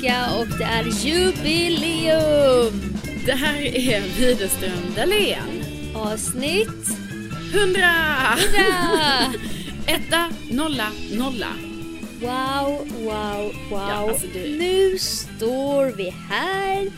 tillbaka och det är jubileum! Det här är Widerström Dahlén. Avsnitt 100! Ja! Etta, nolla, nolla. Wow, wow, wow. Ja, alltså det- Nu står vi här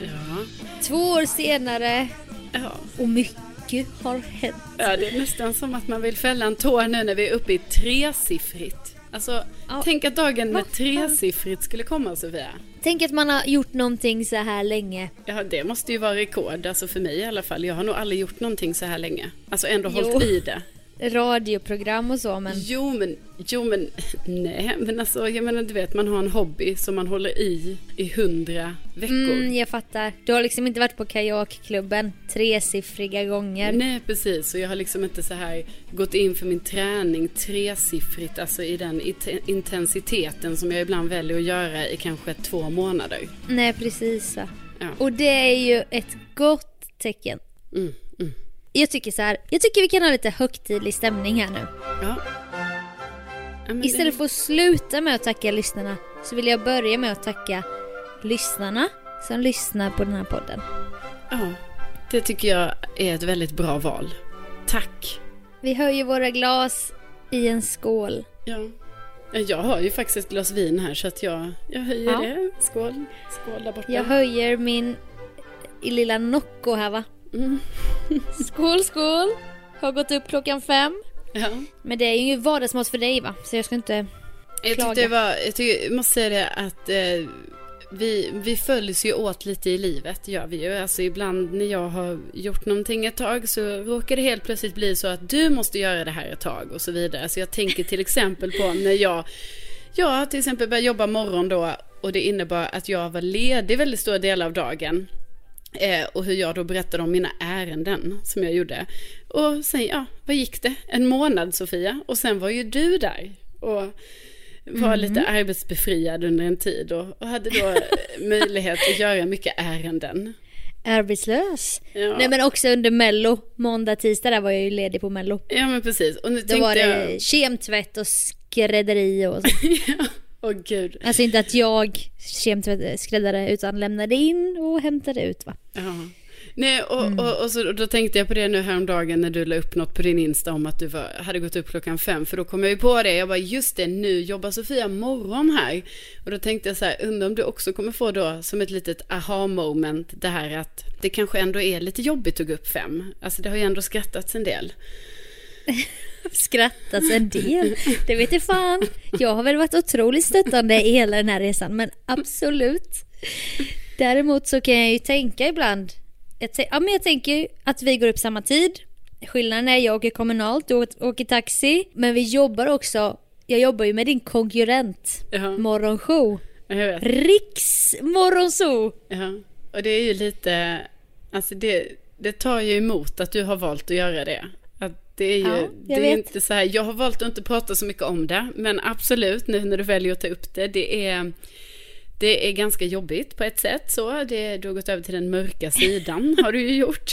Ja. två år senare Ja. och mycket har hänt. ja, det är nästan som att man vill fälla en tår nu när vi är uppe i tresiffrigt. Alltså, Ja. tänk att dagen med tresiffrigt skulle komma Sofia. Tänk att man har gjort någonting så här länge. Ja, det måste ju vara rekord, alltså för mig i alla fall. Jag har nog aldrig gjort någonting så här länge. Alltså ändå Jo. hållit i det. Radioprogram och så men Jo men, jo men, nej men alltså jag menar du vet man har en hobby som man håller i i hundra veckor. mm, jag fattar. Du har liksom inte varit på kajakklubben tresiffriga gånger. Nej precis och jag har liksom inte så här gått in för min träning tresiffrigt alltså i den ite- intensiteten som jag ibland väljer att göra i kanske två månader. Nej precis. Ja. Och det är ju ett gott tecken. Mm. Jag tycker så här, jag tycker vi kan ha lite högtidlig stämning här nu. Ja. Ja, Istället det, för att sluta med att tacka lyssnarna så vill jag börja med att tacka lyssnarna som lyssnar på den här podden. Ja, det tycker jag är ett väldigt bra val. Tack. Vi höjer våra glas i en skål. Ja. Ja, Jag har ju faktiskt ett glas vin här så att jag, jag höjer Ja. det. Skål. Skål där borta. Jag höjer min i lilla Nocco här va. Mm. Skål skål! Har gått upp klockan fem. Ja. Men det är ju vardagsmat för dig va? Så jag ska inte... Jag Klaga. tyckte det var, jag, tycker, jag måste säga det att eh, vi, vi följs ju åt lite i livet, gör vi ju. Alltså ibland när jag har gjort någonting ett tag så råkar det helt plötsligt bli så att du måste göra det här ett tag och så vidare. Så jag tänker till exempel på när jag, jag till exempel började jobba morgon då och det innebar att jag var ledig väldigt stora delar av dagen. Eh, och hur jag då berättade om mina ärenden som jag gjorde. Och sen, ja, vad gick det? En månad Sofia. Och sen var ju du där. Och var lite arbetsbefriad under en tid och, och hade då möjlighet att göra mycket ärenden. Arbetslös. Ja. Nej men också under mello. Måndag, tisdag där var jag ju ledig på mello. Ja men precis. Och nu Då var det jag... kemtvätt och skrädderi och så. ja, åh gud. Alltså inte att jag skräddare utan lämnade in och hämtade ut va. Ja. Nej, och, Mm. och, och, så, och då tänkte jag på det nu häromdagen när du la upp något på din Insta om att du var, hade gått upp klockan fem. För då kom jag ju på det. Jag bara, just det, nu jobbar Sofia morgon här. Och då tänkte jag så här, undrar om du också kommer få då som ett litet aha moment det här att det kanske ändå är lite jobbigt att gå upp fem. Alltså det har ju ändå skrattats en del. Skrattats en del. Det vet jag fan. Jag har väl varit otroligt stöttande i hela den här resan men absolut. Däremot så kan jag ju tänka ibland. Ja, men jag tänker att vi går upp samma tid. Skillnaden är jag åker kommunalt, du åker- taxi. Men vi jobbar också. Jag jobbar ju med din konkurrent. Ja, Morgonshow. jag vet. Riks morgonshow. Ja, och det är ju lite, alltså det, det tar ju emot att du har valt att göra det. Det är ju, Ja, det är inte så här, jag har valt att inte prata så mycket om det, men absolut nu när du väljer att ta upp det, det är, det är ganska jobbigt på ett sätt så, det, du har gått över till den mörka sidan, har du ju gjort.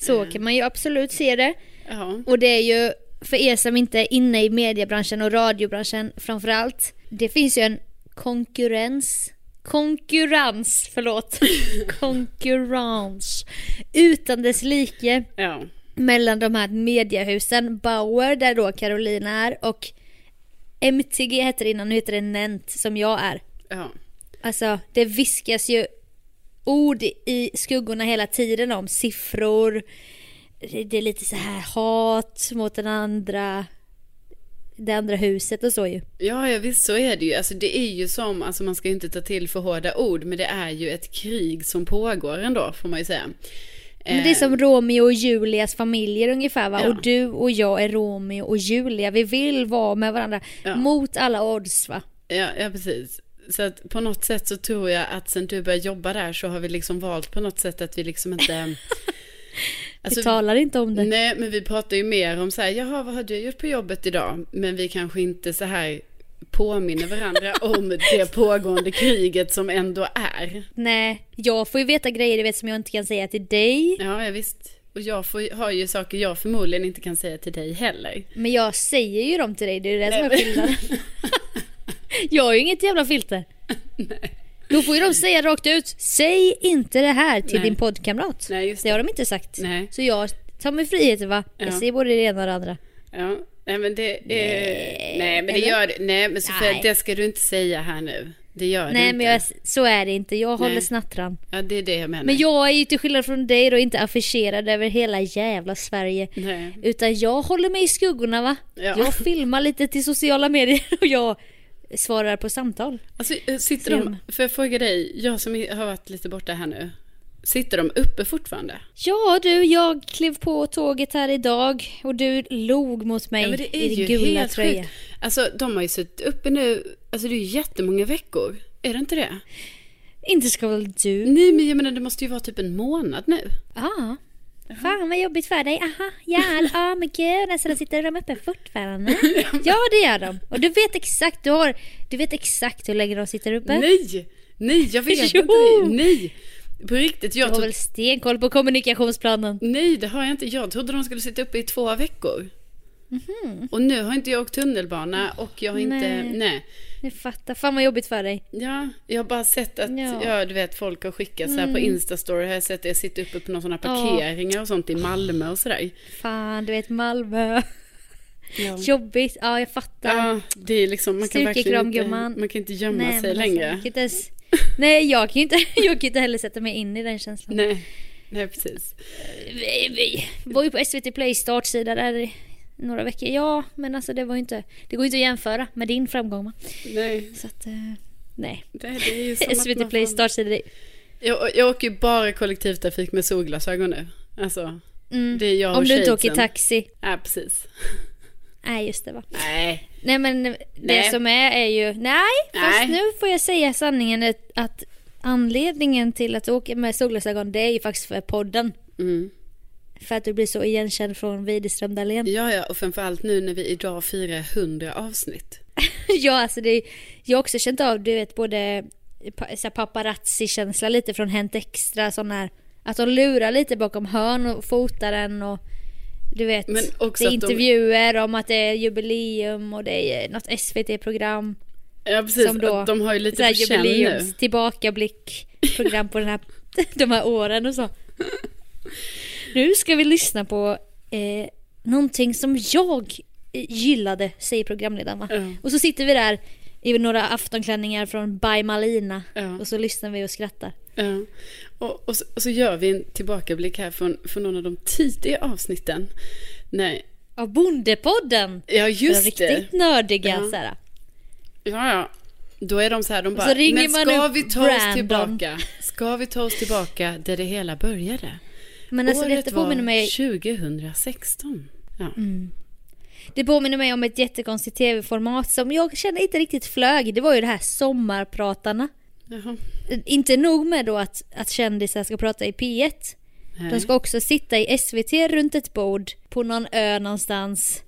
Så kan man ju absolut se det. Ja, Och det är ju för er som inte är inne i mediebranschen och radiobranschen framförallt. Det finns ju en konkurrens. Konkurrens, förlåt. konkurrens. Utan dess like ja, mellan de här mediehusen. Bauer, där då Carolina är och MTG hette det innan, nu heter det Nent som jag är. ja. Alltså det viskas ju ord i skuggorna hela tiden om siffror. Det är lite så här hat mot den andra, det andra huset och så ju. Ja, ja, visst så är det ju. Alltså det är ju som, alltså man ska ju inte ta till för hårda ord, men det är ju ett krig som pågår ändå, får man ju säga. Men det är som Romeo och Julias familjer ungefär va? Ja. Och du och jag är Romeo och Julia. Vi vill vara med varandra Ja. mot alla odds va? Ja, ja, precis. Så att på något sätt så tror jag att sen du började jobba där så har vi liksom valt på något sätt att vi liksom inte... Alltså, vi talar inte om det. Nej, men vi pratar ju mer om så här, jaha, vad har du gjort på jobbet idag? Men vi kanske inte så här påminner varandra om det pågående kriget som ändå är. Nej, jag får ju veta grejer du vet som jag inte kan säga till dig. Ja, ja visst. Och jag får, har ju saker jag förmodligen inte kan säga till dig heller. Men jag säger ju dem till dig, det är det som är Nej, skillnaden. jag har ju inget jävla filter. Då får ju de säga rakt ut, säg inte det här till Nej. din poddkamrat. Nej, just Det det. har de inte sagt. Nej. Så jag tar mig friheten va? Jag Ja. säger både det ena och det andra. Ja. Nej, men det är... Nej, men det gör. Nej, men Sofia, Nej. det ska du inte säga här nu. Det gör du Nej inte. men jag, så är det inte, jag håller Nej. snattran. Ja, det är det jag menar. Men jag är ju till skillnad från dig då inte affischerad över hela jävla Sverige. Nej. Utan jag håller mig i skuggorna va. Ja. Jag filmar lite till sociala medier och jag svarar på samtal. Alltså, eh, sitter de... Får jag fråga dig, jag som har varit lite borta här nu. Sitter de uppe fortfarande? Ja du, jag klev på tåget här idag och du log mot mig Ja, men det är i din ju gula helt tröja. sjukt. Alltså, de har ju suttit uppe nu, alltså det är ju jättemånga veckor. Är det inte det? Inte ska väl du? Nej, men jag menar det måste ju vara typ en månad nu. Ja. Fan vad jobbigt för dig. Aha, ja, ja men gud, alltså då sitter de uppe fortfarande. Ja det gör de. Och du vet exakt, du har, du vet exakt hur länge de sitter uppe. Nej! Nej, jag vet Jo! inte det. Nej! På riktigt, Du jag har trodde... väl stenkoll på kommunikationsplanen? Nej, det har jag inte. Jag trodde de skulle sitta uppe i två veckor. Och nu har inte jag åkt tunnelbana och jag har inte... Nej. Nej. Jag fattar. Fan vad jobbigt för dig. Ja, jag har bara sett att, ja, Ja. du vet, folk har skickat så här på Instastory. Har jag sett att jag sitter uppe på några sådana Ja. parkeringar och sånt i Malmö och sådär. Fan, du vet Malmö. Ja. Jobbigt. Ja, jag fattar. Ja, det är liksom, man kan verkligen inte, man kan inte gömma Nej, sig men alltså, jag kan nej, jag kan inte, jag kan inte heller sätta mig in i den känslan. Nej, nej precis. Vi, vi var ju på SVT Play startsida där i några veckor. Ja, men alltså det var ju inte, det går ju inte att jämföra med din framgång? Nej, Så att, eh, nej. det, det ju SVT Play startsida, jag, jag åker ju bara kollektivtrafik med solglasögon nu. Alltså, mm, det är jag och om du inte åker taxi. Ja, precis. Nej, just det va. Nej. Nej men det Nej. som är är ju, nej, fast Nej. nu får jag säga sanningen att- anledningen till att åka med solglasögon det är ju faktiskt för podden. Mm. För att du blir så igenkänd från Widerström Dahlén. Ja, ja, och framförallt nu när vi idag firar 100 avsnitt. ja, alltså det, jag har också känt av, du vet, både paparazzi-känsla lite från Hänt Extra, sån här, att de lurar lite bakom hörn och fotar en och du vet, det är att de- intervjuer om att det är jubileum och det är något SVT-program. Ja, precis. Som då, de har ju lite på känn nu. jubileums tillbakablick program på den här, de här åren och så. Nu ska vi lyssna på eh, någonting som jag gillade, säger programledaren va? Ja. Och så sitter vi där i några aftonklänningar från By Malina Ja. och så lyssnar vi och skrattar. Ja. Och, och, så, och så gör vi en tillbakablick här från, från någon av de tidiga avsnitten. Nej, Av Bondepodden! ja de just det. riktigt nördiga Ja. så här. Ja, ja. Då är de så här, de bara, men ska vi ta oss Brandon." tillbaka? Ska vi ta oss tillbaka där det hela började? Men alltså Året detta var mig 2016. Ja. Det påminner mig om ett jättekonstigt tv-format som jag känner inte riktigt flög. Det var ju det här Sommarpratarna. Jaha. Inte nog med då att, att kändisar ska prata i P1. Nej. De ska också sitta i SVT runt ett bord på någon ö någonstans,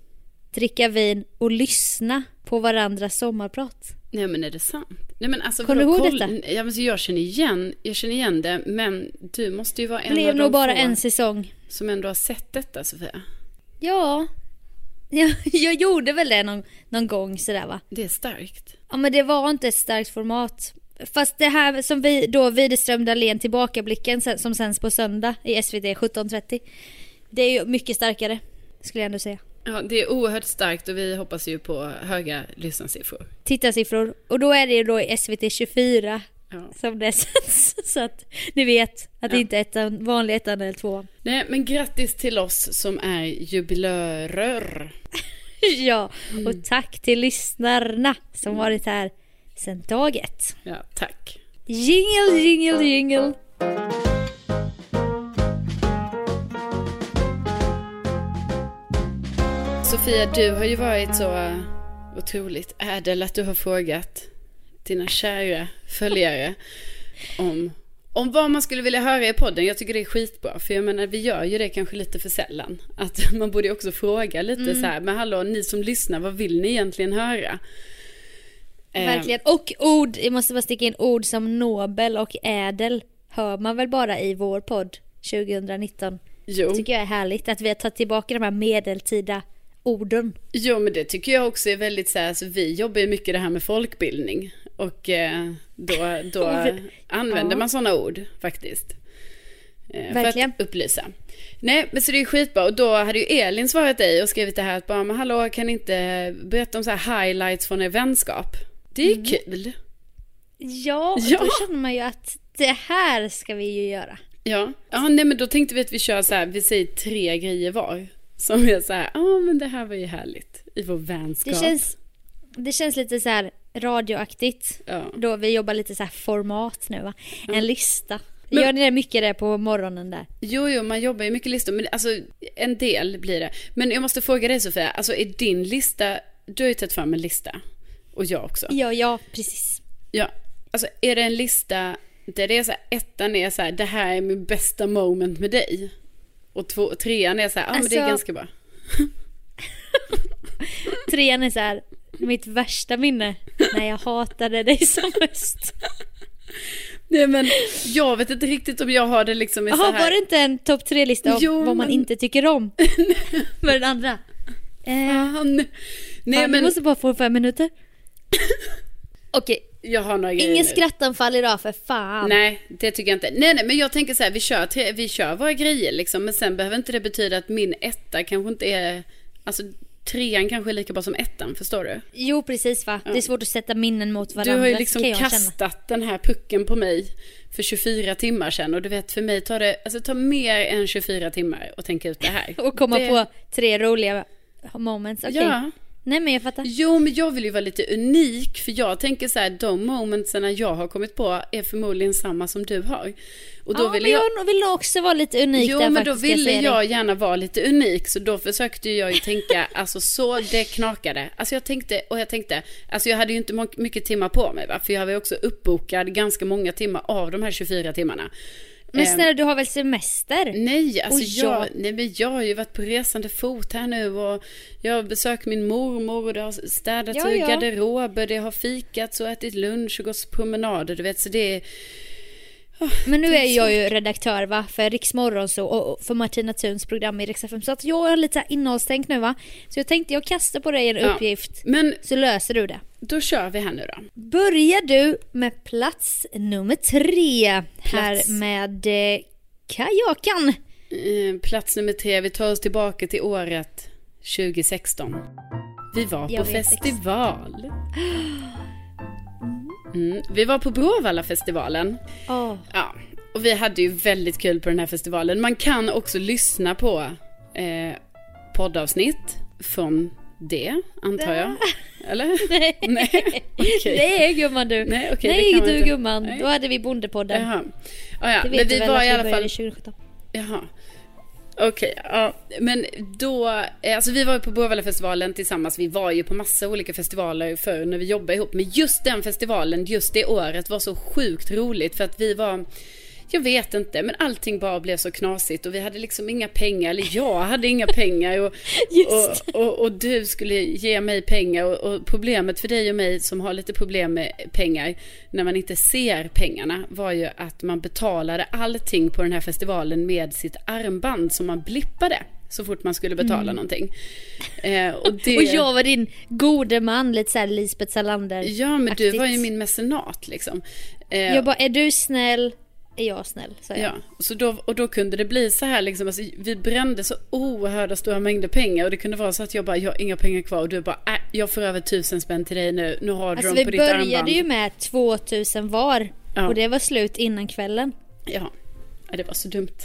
dricka vin och lyssna på varandras sommarprat. Nej men är det sant? Nej men alltså Kommer du ihåg detta? Ja, men så jag känner igen, jag känner igen det, men du måste ju vara en Blev av nog bara en säsong. som ändå har sett detta Sofia. Ja, jag, jag gjorde väl det någon, någon gång sådär va. Det är starkt. Ja men det var inte ett starkt format. Fast det här som vi då Widerström Dahlén tillbakablicken som sänds på söndag i SVT 17.30. Det är ju mycket starkare skulle jag ändå säga. Ja, det är oerhört starkt och vi hoppas ju på höga lyssnarsiffror. Tittarsiffror och då är det ju då i SVT 24 Ja. som det sänds. Så att ni vet att det Ja. inte är ettan, vanlig ettan eller tvåan. Nej, men grattis till oss som är jubilörer. ja, och tack till lyssnarna som varit här sedan dag ett. Ja, tack. Jingle, jingle, jingle. Sofia, du har ju varit så eh, otroligt ädel att du har frågat dina kära följare om, om vad man skulle vilja höra i podden. Jag tycker det är skitbra, för jag menar vi gör ju det kanske lite för sällan. Att man borde ju också fråga lite så här, men hallå ni som lyssnar, vad vill ni egentligen höra? Eh, Verkligen. Och ord, jag måste bara sticka in ord som Nobel och ädel hör man väl bara i vår podd 2019. Jo. tycker jag är härligt att vi har tagit tillbaka de här medeltida orden. Jo, men det tycker jag också är väldigt så här, alltså, vi jobbar ju mycket det här med folkbildning. Och eh, då, då använder Ja. man sådana ord faktiskt. Eh, Verkligen. För att upplysa. Nej, men så det är skitbra. Och då hade ju Elin svarat dig och skrivit det här att bara, men hallå, kan ni inte berätta om så här highlights från er vänskap? Det är Mm. kul. Ja, Ja. då känner man ju att det här ska vi ju göra. Ja. ja, nej men då tänkte vi att vi kör så här, vi säger tre grejer var. Som är så här, ja men det här var ju härligt i vår vänskap. Det känns, det känns lite så här radioaktigt. Ja. Då vi jobbar lite så här format nu va. En lista. Men- Gör ni det mycket där på morgonen där? Jo, jo, man jobbar ju mycket listor, men alltså en del blir det. Men jag måste fråga dig Sofia, alltså är din lista, du har ju tagit fram en lista. Och jag också. Ja, ja, precis. Ja, alltså är det en lista där det är så här, ettan är så här, det här är min bästa moment med dig. Och två, trean är så här, ja men det är Alltså- ganska bra. Trean är så här, mitt värsta minne när jag hatade dig som mest. Nej men jag vet inte riktigt om jag har det liksom i så Jaha, här. var det inte en topp tre-lista om Jo, vad man men- inte tycker om? Med den andra? Eh. Nej fan, men Du måste bara få fem minuter. Okej, jag har några grejer ingen nu. skrattanfall idag för fan. Nej, det tycker jag inte. Nej, nej, men jag tänker så här, vi kör, tre, vi kör våra grejer liksom, men sen behöver inte det betyda att min etta kanske inte är, alltså trean kanske är lika bra som ettan, förstår du? Jo, precis va. Det är svårt att sätta minnen mot varandra. Du har ju liksom kan jag känna. kastat den här pucken på mig för 24 timmar sedan och du vet för mig tar det, alltså tar mer än 24 timmar att tänka ut det här. Och komma det... på tre roliga moments. Okej. Ja. Nej men jag fattar. Jo, men jag vill ju vara lite unik för jag tänker så här, de momentsen jag har kommit på är förmodligen samma som du har. Och då ja, vill men jag... jag vill också vara lite unik Jo, där men då jag ville jag dig. gärna vara lite unik, så då försökte jag ju tänka, alltså så det knakade. Alltså jag tänkte, och jag tänkte, alltså jag hade ju inte mycket timmar på mig, va? för jag var ju också uppbokad ganska många timmar av de här 24 timmarna. Men snälla, du har väl semester? Nej, alltså jag, jag- nej, men jag har ju varit på resande fot här nu och jag har besökt min mormor och det har städats Ja, i ja. garderober, det har fikats och ätit lunch och gått promenader, du vet, så det är... Men nu är jag ju redaktör va, för Riksmorgon så, och för Martina Thuns program i Rix FM. Så att jag har lite så här innehållstänk nu va. Så jag tänkte jag kastar på dig en Ja. uppgift, Men så löser du det. då kör vi här nu då. Börjar du med plats nummer tre. Plats. Här med eh, kajakan. Eh, Plats nummer tre, vi tar oss tillbaka till året 2016. Vi var Jag på festival. Mm, vi var på Bråvallafestivalen. Åh, Ja, och vi hade ju väldigt kul på den här festivalen. Man kan också lyssna på eh, poddavsnitt från det, antar jag. Eller? nej. Nej, okej. Nej gumman du. Nej, det Nej du inte. gumman. Nej. Då hade vi Bondepodden. Jaha. Ja, ja. Det Men vet vi du väl var att i alla fall 2017. Jaha. Okej, ja. Men då, eh, alltså vi var ju på Bråvallafestivalen tillsammans. Vi var ju på massa olika festivaler förr när vi jobbade ihop. Men just den festivalen, just det året var så sjukt roligt för att vi var jag vet inte, men allting bara blev så knasigt och vi hade liksom inga pengar, eller jag hade inga pengar och, och, och, och du skulle ge mig pengar och, problemet för dig och mig som har lite problem med pengar när man inte ser pengarna var ju att man betalade allting på den här festivalen med sitt armband som man blippade så fort man skulle betala någonting. Eh, och, det, Mm. Och jag var din gode man, lite såhär Lisbeth Salander. Ja, men du var ju min mecenat liksom. Eh, Jag bara, är du snäll? Är jag snäll? sa jag. Ja, så då, och då kunde det bli så här liksom, alltså, vi brände så oerhörda stora mängder pengar och det kunde vara så att jag bara, jag har inga pengar kvar och du bara, äh, jag får över tusen spänn till dig nu, nu har du Alltså dem vi på ditt började armband. ju med 2000 var. Ja. Och det var slut innan kvällen. Ja. ja, det var så dumt.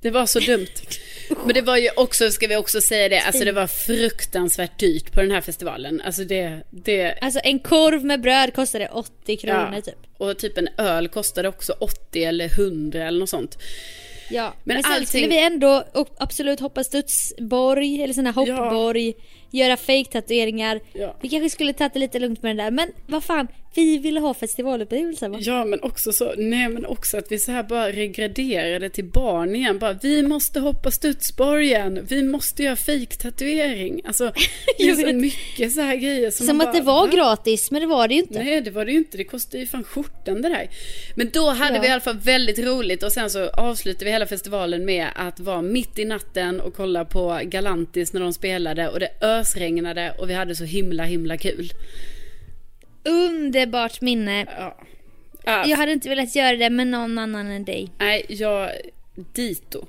Det var så dumt. Men det var ju också, ska vi också säga det, alltså det var fruktansvärt dyrt på den här festivalen. Alltså det, det, Alltså en korv med bröd kostade 80 kronor ja. typ. Och typ en öl kostade också 80 eller 100 eller något sånt. Ja, Men men, sen allting- skulle vi ändå absolut hoppa studsborg eller sån här hoppborg. Göra fake-tatueringar. Ja. Vi kanske skulle tagit det lite lugnt med den där. Men vad fan, vi ville ha festivalupplevelser va? Ja, men också så, nej men också att vi så här bara regraderade till barn igen. Bara, vi måste hoppa studsborgen, vi måste göra fejktatuering. Alltså, det är så mycket så här grejer som, Som att det var va? gratis, men det var det ju inte. Nej, det var det ju inte. Det kostade ju fan skjortan det där. Men då hade Ja. vi i alla fall väldigt roligt och sen så avslutade vi hela festivalen med att vara mitt i natten och kolla på Galantis när de spelade och det ösregnade och vi hade så himla himla kul. Underbart minne. Ja. Ah, Jag hade inte velat göra det med någon annan än dig. Nej, jag... Dito.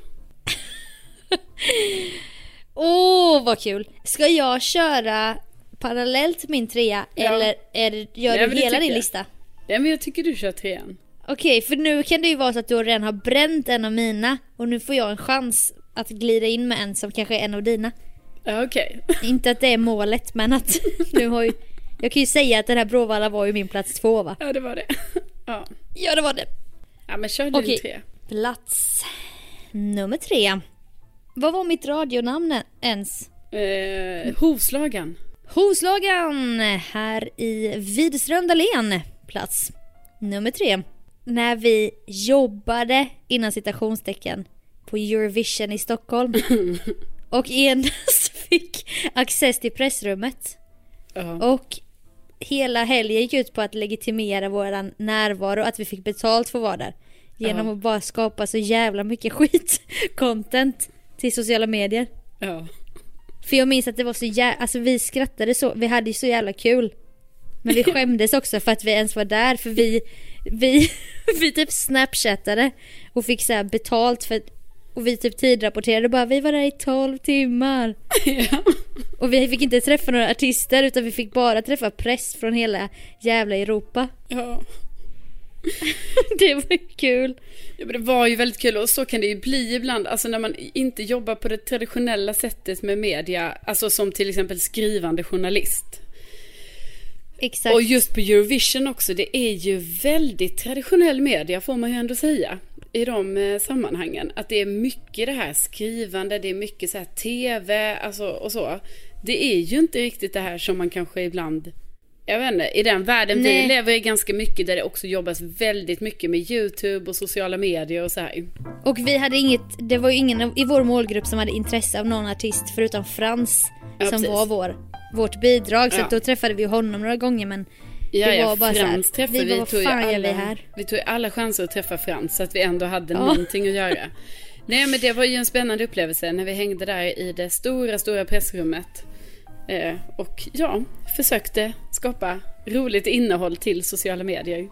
Åh, vad kul! Ska jag köra parallellt min trea Ja. eller är det, gör Ja, men du det hela din jag. lista? Ja, men jag tycker du kör trean. Okej, för nu kan det ju vara så att du redan har bränt en av mina och nu får jag en chans att glida in med en som kanske är en av dina. Ja, okej. Inte att det är målet, men att nu har ju... Jag kan ju säga att den här Bråvalla var ju min plats två va? Ja, det var det. Ja, Ja, det var det. ja men kör din Okej. tre. Plats nummer tre. Vad var mitt radionamn ens? Eh, hovslagan. Hovslagan här i Widerström Dahlén. Plats nummer tre. När vi jobbade innan citationstecken på Eurovision i Stockholm. och endast fick access till pressrummet. Ja. Och hela helgen gick ut på att legitimera våran närvaro, att vi fick betalt för att vara där. Genom Ja. att bara skapa så jävla mycket skit-content till sociala medier. ja. För jag minns att det var så jävla, alltså vi skrattade så, vi hade ju så jävla kul. Men vi skämdes också för att vi ens var där, för vi, vi, vi typ snapchattade och fick så här betalt för och vi typ tidrapporterade bara, vi var där i 12 timmar. ja. Och vi fick inte träffa några artister utan vi fick bara träffa press från hela jävla Europa. ja. Det var ju kul. Ja, men det var ju väldigt kul och så kan det ju bli ibland, alltså när man inte jobbar på det traditionella sättet med media, alltså som till exempel skrivande journalist. Exakt. Och just på Eurovision också, det är ju väldigt traditionell media får man ju ändå säga i de eh, sammanhangen. Att det är mycket det här skrivande, det är mycket så här tv alltså, och så. Det är ju inte riktigt det här som man kanske ibland, jag vet inte, i den världen Nej. vi lever i ganska mycket där det också jobbas väldigt mycket med YouTube och sociala medier och så här. Och vi hade inget, det var ju ingen i vår målgrupp som hade intresse av någon artist förutom Frans. Ja, som precis. var vår, vårt bidrag. Så Ja. då träffade vi honom några gånger men Ja, det ja, var bara Frans så här, vi vi, tog ju "Vad fan alla, vi här?" vi tog alla chanser att träffa Frans så att vi ändå hade Ja. någonting att göra. Nej men det var ju en spännande upplevelse när vi hängde där i det stora, stora pressrummet. Eh, och ja, försökte skapa roligt innehåll till sociala medier.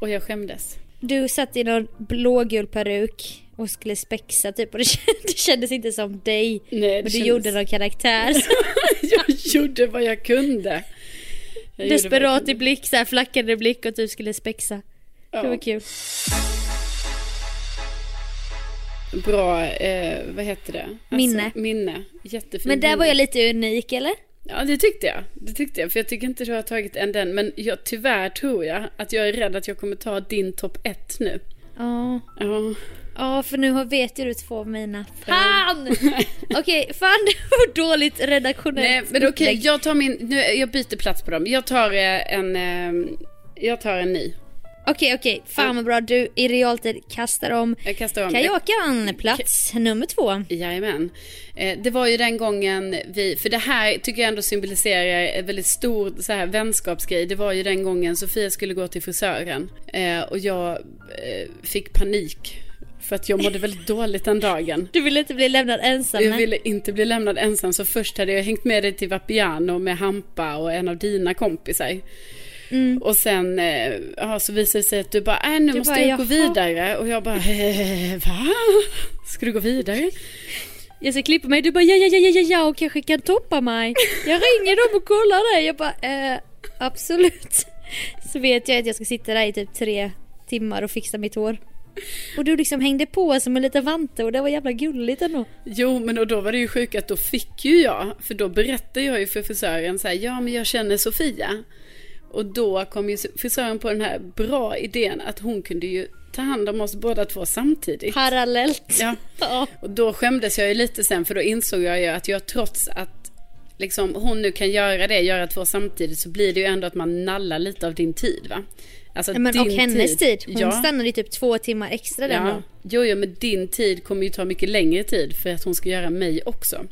Och jag skämdes. Du satt i någon blågul peruk och skulle spexa typ och det kändes, det kändes inte som dig. Nej, det Men du kändes- gjorde någon karaktär. jag gjorde vad jag kunde. Jag gjorde vad jag Desperat i blick, så här flackande blick och typ skulle spexa. Ja. Det var kul. Bra, eh, vad heter det? Alltså, Minne. Minne. Jättefint Men där minne. var jag lite unik eller? Ja, det tyckte jag. Det tyckte jag. För jag tycker inte du har tagit en den. Men jag, tyvärr tror jag att jag är rädd att jag kommer ta din topp ett nu. Ja. Ja. Ja, för nu vet ju du två av mina. Fan! Okej, fan det var dåligt redaktionellt Nej, men okej. upplägg. jag tar min... Nu, jag byter plats på dem. Jag tar eh, en... Eh, jag tar en ny. Okej, okej. Fan vad bra. Du i realtid kastar om Jag kastar om. Kajakan, plats nummer två. Jajamän. Eh, det var ju den gången vi, för det här tycker jag ändå symboliserar en väldigt stor så här, vänskapsgrej. Det var ju den gången Sofia skulle gå till frisören och jag fick panik. För att jag mådde väldigt dåligt den dagen. Du ville inte bli lämnad ensam. Jag nej? ville inte bli lämnad ensam så först hade jag hängt med dig till Vapiano med Hampa och en av dina kompisar. Mm. Och sen eh, ja, så visade det sig att du bara, äh, nu Du måste bara, jag "Jaha." gå vidare. Och jag bara, eh, va? Ska du gå vidare? Jag ska klippa mig. Du bara ja, ja, ja, ja, ja, ja och kanske kan toppa mig. Jag ringer dem och kollar det. Jag bara eh, absolut. Så vet jag att jag ska sitta där i typ tre timmar och fixa mitt hår. Och du liksom hängde på som en liten vante och det var jävla gulligt ändå. Jo, men och då var det ju sjukt att då fick ju jag, för då berättade jag ju för frisören så här, ja men jag känner Sofia. Och då kom ju frisören på den här bra idén att hon kunde ju ta hand om oss båda två samtidigt. Parallellt. Ja, Ja. och då skämdes jag ju lite sen för då insåg jag ju att jag trots att liksom hon nu kan göra det, göra två samtidigt så blir det ju ändå att man nallar lite av din tid va. Alltså Ja, men, och hennes tid. Hon ja. stannade ju typ två timmar extra den Ja, dagen. jo, jo, men din tid kommer ju ta mycket längre tid för att hon ska göra mig också.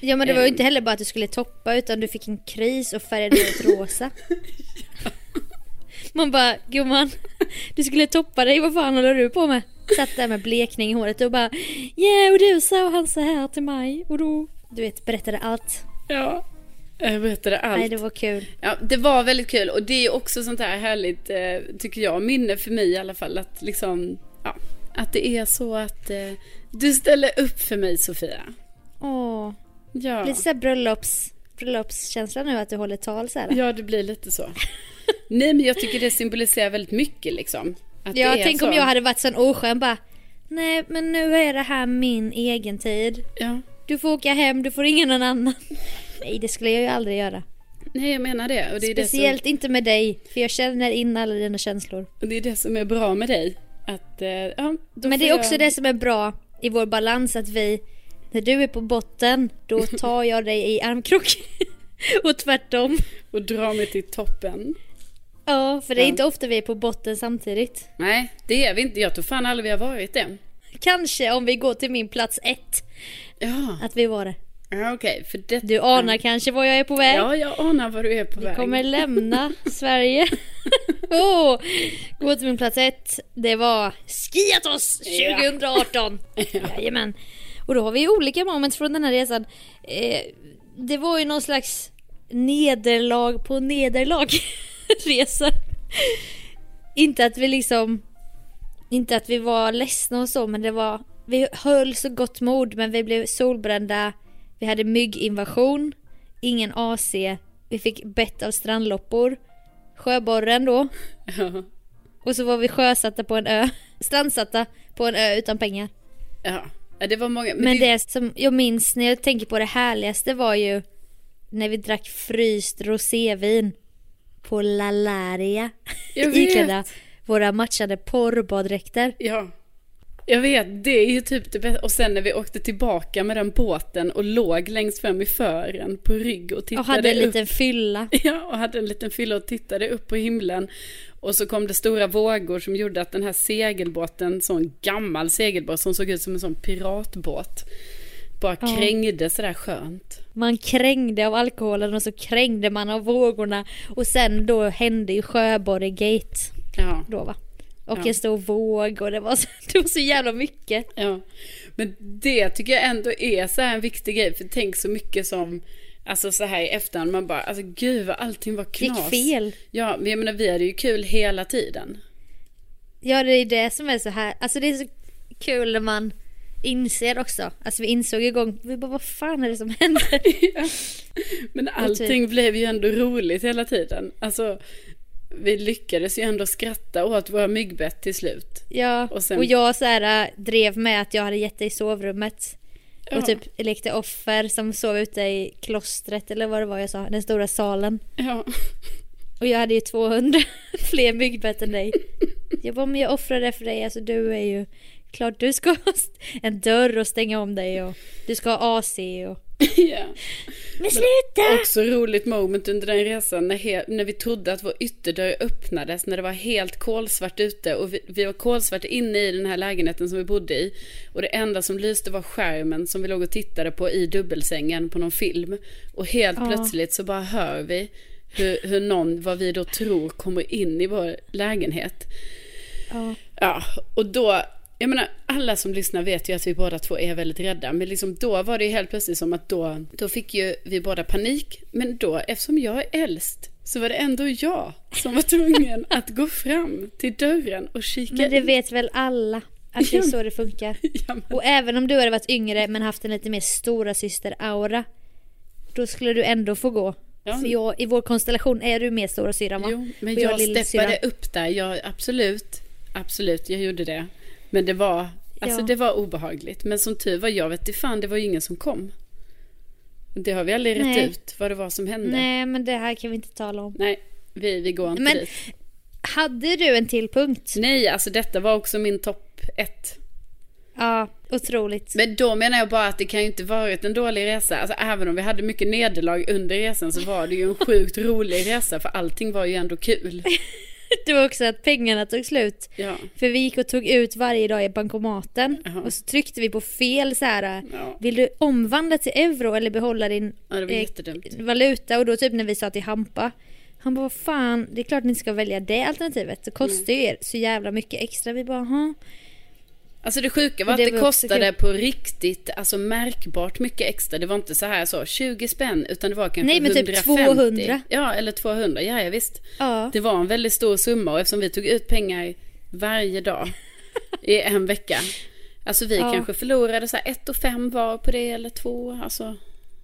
Ja men det var ju Ehm. inte heller bara att du skulle toppa utan du fick en kris och färgade håret rosa. Man bara, gumman, du skulle toppa dig, vad fan håller du på med? Satt där med blekning i håret och bara, ja och du sa han så här till mig och då, du vet, berättade allt. Ja. Jag berättade allt. Nej, det var kul. Ja, det var väldigt kul och det är också sånt här härligt, eh, tycker jag, minne för mig i alla fall. Att liksom, ja, att det är så att eh, du ställer upp för mig Sofia. Åh, Ja, lite såhär bröllops, bröllopskänsla nu att du håller tal så här. ja det blir lite så. Nej men jag tycker det symboliserar väldigt mycket liksom. Att Ja, det är tänk så. om jag hade varit sån oskön bara. Nej, men nu är det här min egen tid. Ja. Du får åka hem, du får ringa någon annan. Nej, det skulle jag ju aldrig göra. Nej jag menar det. Och det är det, som, Speciellt inte med dig, för jag känner in alla dina känslor. och det är det som är bra med dig. Att, eh, ja, Men det är också jag... det som är bra i vår balans att vi, när du är på botten, då tar jag dig i armkrok. Och tvärtom. Och dra mig till toppen. Ja, för det är Ja. inte ofta vi är på botten samtidigt. Nej, det är vi inte. Jag tror fan aldrig vi har varit det. Kanske om vi går till min plats ett, Ja, att vi var det. ja okej. för det... Du anar kanske var jag är på väg? Ja, jag anar vad du är på Vi väg. kommer lämna Sverige. oh, gå till min plats ett. Det var Skiatos Ja. 2018. Jajamän. Och då har vi olika moments från den här resan. Eh, det var ju någon slags nederlag på nederlag resa. Inte att vi liksom inte att vi var ledsna och så men det var vi höll så gott mod men vi blev solbrända. Vi hade mygginvasion. Ingen AC. Vi fick bett av strandloppor. Sjöborren då. Ja. Och så var vi sjösatta på en ö. Strandsatta på en ö utan pengar. ja. Det var många. Men det som jag minns när jag tänker på det härligaste var ju när vi drack fryst rosévin på Lalaria. Iklädda våra matchande porrbaddräkter. Ja. Jag vet, det är ju typ det bästa. Och sen när vi åkte tillbaka med den båten och låg längst fram i fören på rygg och tittade Och hade en upp. liten fylla. Ja, och hade en liten fylla och tittade upp på himlen. Och så kom det stora vågor som gjorde att den här segelbåten, sån gammal segelbåt som såg ut som en sån piratbåt, bara Ja. krängde sådär skönt. Man krängde av alkoholen och så krängde man av vågorna. Och sen då hände ju Sjöborre-gate Ja, då va. Och Ja. en stor våg och det var, så, det var så jävla mycket. ja. Men det tycker jag ändå är så här en viktig grej, för tänk så mycket som Alltså så här i efterhand, man bara, alltså gud vad allting var knas. Gick fel. Ja, men jag menar vi hade ju kul hela tiden. Ja det är det som är så här, alltså det är så kul när man inser också. Alltså vi insåg igång, vi bara vad fan är det som händer? Men allting blev ju ändå roligt hela tiden. Alltså, vi lyckades ju ändå skratta åt våra myggbett till slut. Ja, Och och, sen- jag så här, äh, drev med att jag hade gett dig i sovrummet. Ja. Och typ lekte offer som sov ute i klostret eller vad det var jag sa, den stora salen. Ja, Och jag hade ju 200 fler myggbett än dig. Jag bara, men jag offrar det för dig, alltså du är ju klart du ska ha en dörr och stänga om dig och du ska ha AC och... ja. Men sluta! Också roligt moment under den resan när, när vi trodde att vår ytterdörr öppnades när det var helt kolsvart ute och vi, vi var kolsvart inne i den här lägenheten som vi bodde i. Och det enda som lyste var skärmen som vi låg och tittade på i dubbelsängen på någon film. Och helt Ja. plötsligt så bara hör vi hur, hur någon, vad vi då tror, kommer in i vår lägenhet. Ja. Ja, och då, jag menar alla som lyssnar vet ju att vi båda två är väldigt rädda. Men liksom då var det ju helt plötsligt som att då, då fick ju vi båda panik. Men då, eftersom jag är äldst, så var det ändå jag som var tvungen att gå fram till dörren och kika Men det in. väl väl alla att det är så det funkar. Ja, Och även om du hade varit yngre men haft en lite mer stora syster aura Då skulle du ändå få gå. Ja. För jag, i vår konstellation är du mer stora syran va? jo, men Och jag jag steppade upp där. Jag, absolut, absolut, jag gjorde det. Men det var, alltså Ja. det var obehagligt. Men som tur var, jag vet inte fan, det var ju ingen som kom. Det har vi aldrig rätt Nej. ut vad det var som hände. Nej men det här kan vi inte tala om. Nej, vi, vi går inte Men- dit. Hade du en till punkt? Nej, alltså detta var också min topp ett. Ja, otroligt. Men då menar jag bara att det kan ju inte varit en dålig resa. Alltså även om vi hade mycket nederlag under resan så var det ju en sjukt rolig resa för allting var ju ändå kul. Det var också att pengarna tog slut. Ja, För vi gick och tog ut varje dag i bankomaten. Jaha. Och så tryckte vi på fel så här. ja. Vill du omvandla till euro eller behålla din ja Eh, valuta? Och då typ när vi sa till Hampa. Han bara, vad fan, det är klart ni ska välja det alternativet. Det kostar ju er så jävla mycket extra. Vi bara, "Jaha." Alltså det sjuka var att Det det, kostade på riktigt, alltså märkbart mycket extra. Det var inte så här så 20 spänn utan det var kanske Nej, men typ 150. 200. Ja, eller 200, ja, ja visst. Ja. Det var en väldigt stor summa och eftersom vi tog ut pengar varje dag i en vecka. Alltså vi Ja. kanske förlorade så här ett och fem var på det eller två. Alltså.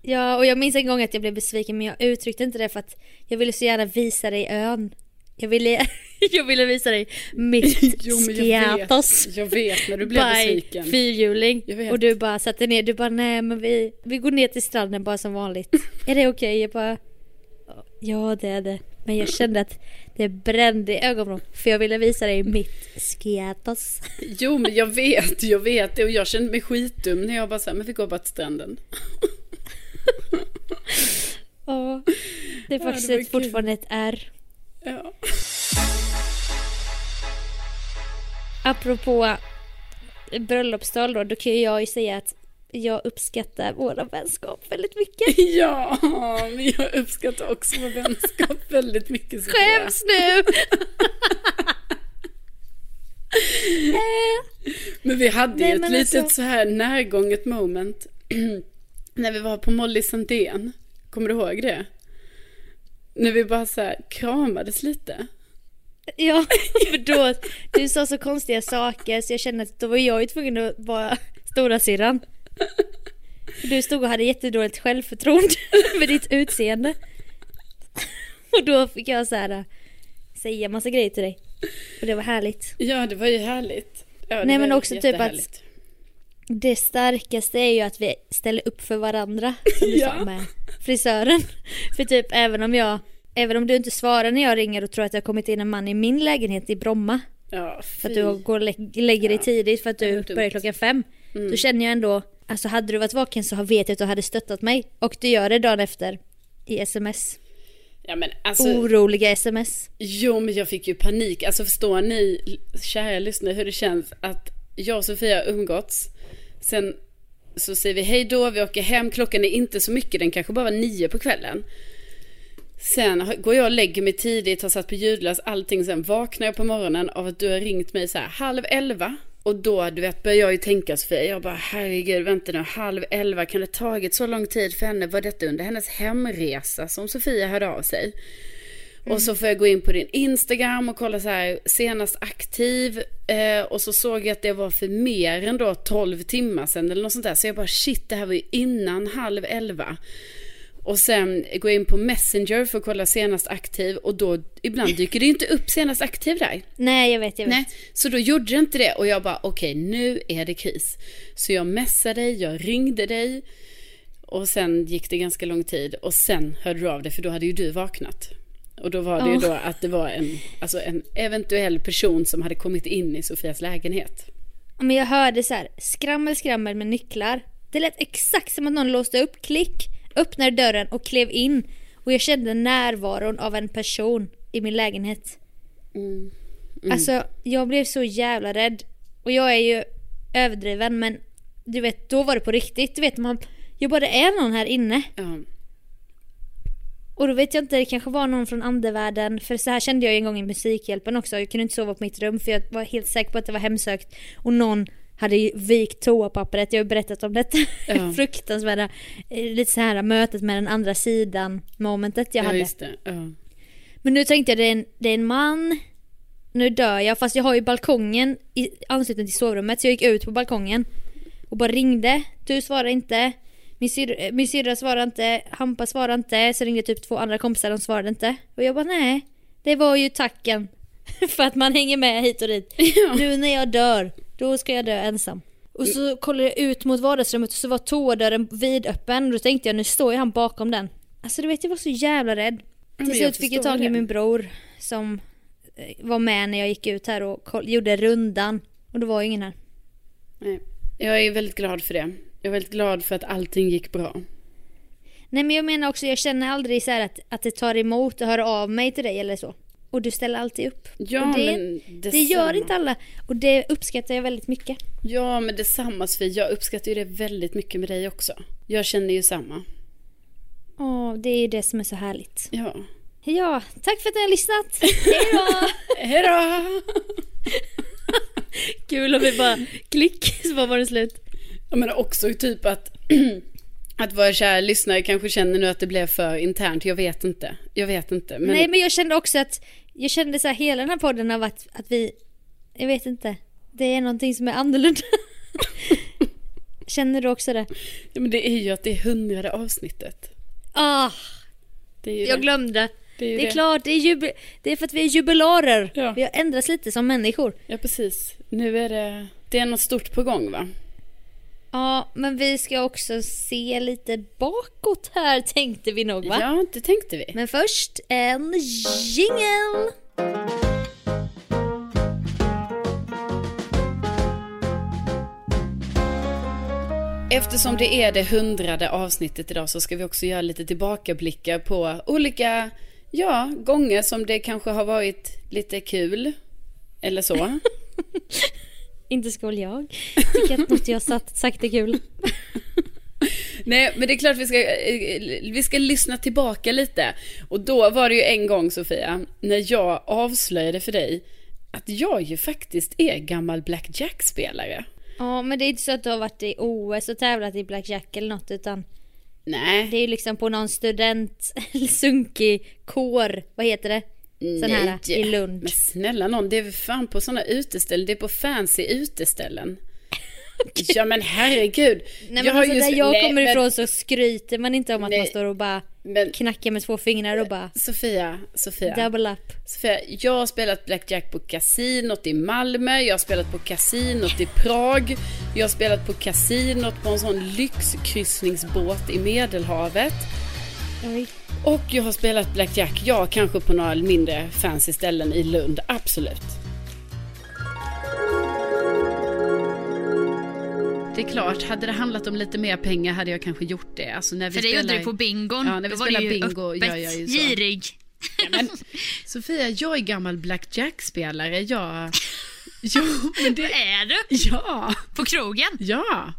Ja, och jag minns en gång att jag blev besviken men jag uttryckte inte det för att jag ville så gärna visa dig ön. Jag ville, jag ville visa dig mitt Skiatos jag vet när du blev besviken. fyrhjuling. Och du bara satte ner, du bara nej men vi, vi går ner till stranden bara som vanligt. är det okej? Jag bara ja det är det. Men jag kände att det brände i ögonen för jag ville visa dig mitt Skiatos. Jo men jag vet, jag vet det och jag kände mig skitdum när jag bara sa men vi går bara till stranden. Ja, det är Ja, faktiskt det var ett, fortfarande ett R. Ja. Apropå bröllopstal då, då kan jag ju säga att jag uppskattar våra vänskap väldigt mycket. ja, men jag uppskattar också vår vänskap väldigt mycket. Skäms nu! Men vi hade Nej, ju ett litet alltså- så här närgånget moment när vi var på Molly Sandén. Kommer du ihåg det? När vi bara så här kramades lite. Ja, för då, du sa så konstiga saker så jag kände att då var jag ju tvungen att vara stora syrran. Du stod och hade jättedåligt självförtroende med ditt utseende. Och då fick jag så här säga massa grejer till dig. Och det var härligt. Ja, det var ju härligt. Ja, Nej, men också typ att-. Det starkaste är ju att vi ställer upp för varandra. Som du Ja. sa med frisören. För typ även om jag, även om du inte svarar när jag ringer och tror att det har kommit in en man i min lägenhet i Bromma. Ja, För att du går och lä- lägger dig Ja, tidigt för att du börjar klockan fem. Mm. Då känner jag ändå, alltså hade du varit vaken så vet jag att du hade stöttat mig. Och du gör det dagen efter. I sms. Ja, men alltså, Oroliga sms. Jo, men jag fick ju panik. Alltså förstår ni, kära lyssnare, hur det känns att jag och Sofia har umgåtts. Sen så säger vi hej då, vi åker hem. Klockan är inte så mycket, den kanske bara var nio på kvällen. Sen går jag och lägger mig tidigt, har satt på ljudlös allting. Sen vaknar jag på morgonen av att du har ringt mig så här halv elva. Och då, du vet, börjar jag ju tänka Sofia. Jag bara, herregud, vänta nu, halv elva. Kan det tagit så lång tid för henne? Var detta under hennes hemresa som Sofia hörde av sig? Och så får jag gå in på din Instagram och kolla så här senast aktiv. Eh, och så såg jag att det var för mer än då 12 timmar sedan eller något sånt där. Så jag bara shit, det här var ju innan halv elva. Och sen gå in på Messenger för att kolla senast aktiv. Och då ibland dyker det ju inte upp senast aktiv där. Nej jag vet, jag vet. Nej, så då gjorde det inte det och jag bara okej nu är det kris. Så jag messade dig, jag ringde dig och sen gick det ganska lång tid och sen hörde du av dig för då hade ju du vaknat. Och då var det ju då att det var en, alltså en eventuell person som hade kommit in i Sofias lägenhet. Men jag hörde så här, skrammel skrammel med nycklar. Det lät exakt som att någon låste upp, klick, öppnade dörren och klev in. Och jag kände närvaron av en person i min lägenhet. Mm. Alltså jag blev så jävla rädd. Och jag är ju överdriven men du vet, då var det på riktigt. Du vet man, jag bara det är någon här inne. Ja. Och då vet jag inte, det kanske var någon från andevärlden. För så här kände jag en gång i Musikhjälpen också. Jag kunde inte sova på mitt rum för jag var helt säker på att det var hemsökt. Och någon hade vikt toapappret. Jag har ju berättat om detta Ja. fruktansvärda, eh, lite så här mötet med den andra sidan momentet jag ja, hade. Ja. Men nu tänkte jag det är, en, det är en man. Nu dör jag fast jag har ju balkongen i anslutning till sovrummet så jag gick ut på balkongen. Och bara ringde. Du svarade inte. Min syrra, eh, min syrra svarade inte. Hampa svarade inte. Så ringde typ två andra kompisar. De svarade inte. Och jag bara nej. Det var ju tacken. För att man hänger med hit och dit. Ja. Nu när jag dör. Då ska jag dö ensam. Och så kollade jag ut mot vardagsrummet och så var toadörren vidöppen. Och då tänkte jag nu står ju han bakom den. Alltså du vet jag var så jävla rädd. Till jag slut fick jag tag i min bror som eh, var med när jag gick ut här och gjorde rundan. Och då var ju ingen här. Nej. Jag är väldigt glad för det. Jag är väldigt glad för att allting gick bra. Nej men jag menar också, jag känner aldrig så att, att det tar emot att höra av mig till dig eller så. Och du ställer alltid upp. Ja, och det, men det gör inte alla. Och det uppskattar jag väldigt mycket. Ja, men detsamma Sofie. Jag uppskattar ju det väldigt mycket med dig också. Jag känner ju samma. Åh, det är ju det som är så härligt. Ja. Ja, tack för att ni har lyssnat. Hej då! Hej då! Kul om vi bara klick så var det slut. Jag menar också typ att, att våra kära lyssnare kanske känner nu att det blev för internt. Jag vet inte. Jag vet inte. Men... Nej men jag kände också att, jag kände så här hela den här podden har varit att vi, jag vet inte. Det är någonting som är annorlunda. Känner du också det? Ja, men det är ju att det är hundrade avsnittet. Ah, jag det. glömde. Det är, Det är det. klart, det är, det är för att vi är jubilarer. Ja. Vi har ändrats lite som människor. Ja, precis. Nu är det, det är något stort på gång va? Ja, men vi ska också se lite bakåt här tänkte vi nog va? Ja, det tänkte vi. Men först en jingel! Eftersom det är det hundrade avsnittet idag så ska vi också göra lite tillbakablickar på olika, ja, gånger som det kanske har varit lite kul. Eller så. Inte ska väl jag tycka att något jag sagt, sagt är kul. Nej, men det är klart vi ska, eh, vi ska lyssna tillbaka lite. Och då var det ju en gång, Sofia, när jag avslöjade för dig att jag ju faktiskt är gammal Black Jack-spelare. Ja, men det är inte så att du har varit i OS och tävlat i Blackjack eller något utan Nej, det är ju liksom på någon student, eller sunkig kår, vad heter det? Sån här i Lund. Men snälla någon, det är fan på sådana uteställen, det är på fancy uteställen. Ja men herregud. Nej men alltså, ju där jag Nej, kommer men- ifrån så skryter man inte om att Nej. man står och bara Men knackar med två fingrar och bara Sofia, Sofia. double up. Sofia, jag har spelat Blackjack på kasinot i Malmö, jag har spelat på kasinot i Prag, jag har spelat på kasinot på en sån lyxkryssningsbåt i Medelhavet. Oj. Och jag har spelat Blackjack, ja kanske på några mindre fancy ställen i Lund, absolut. Det är klart, hade det handlat om lite mer pengar hade jag kanske gjort det. Alltså när vi För det spelar... gjorde du på bingon. Ja, när vi Då spelar bingo gör jag ju så. girig. Ja, men, Sofia, jag är gammal Blackjack-spelare. Jag... Jo, men det... Är du? Ja, På krogen? ja,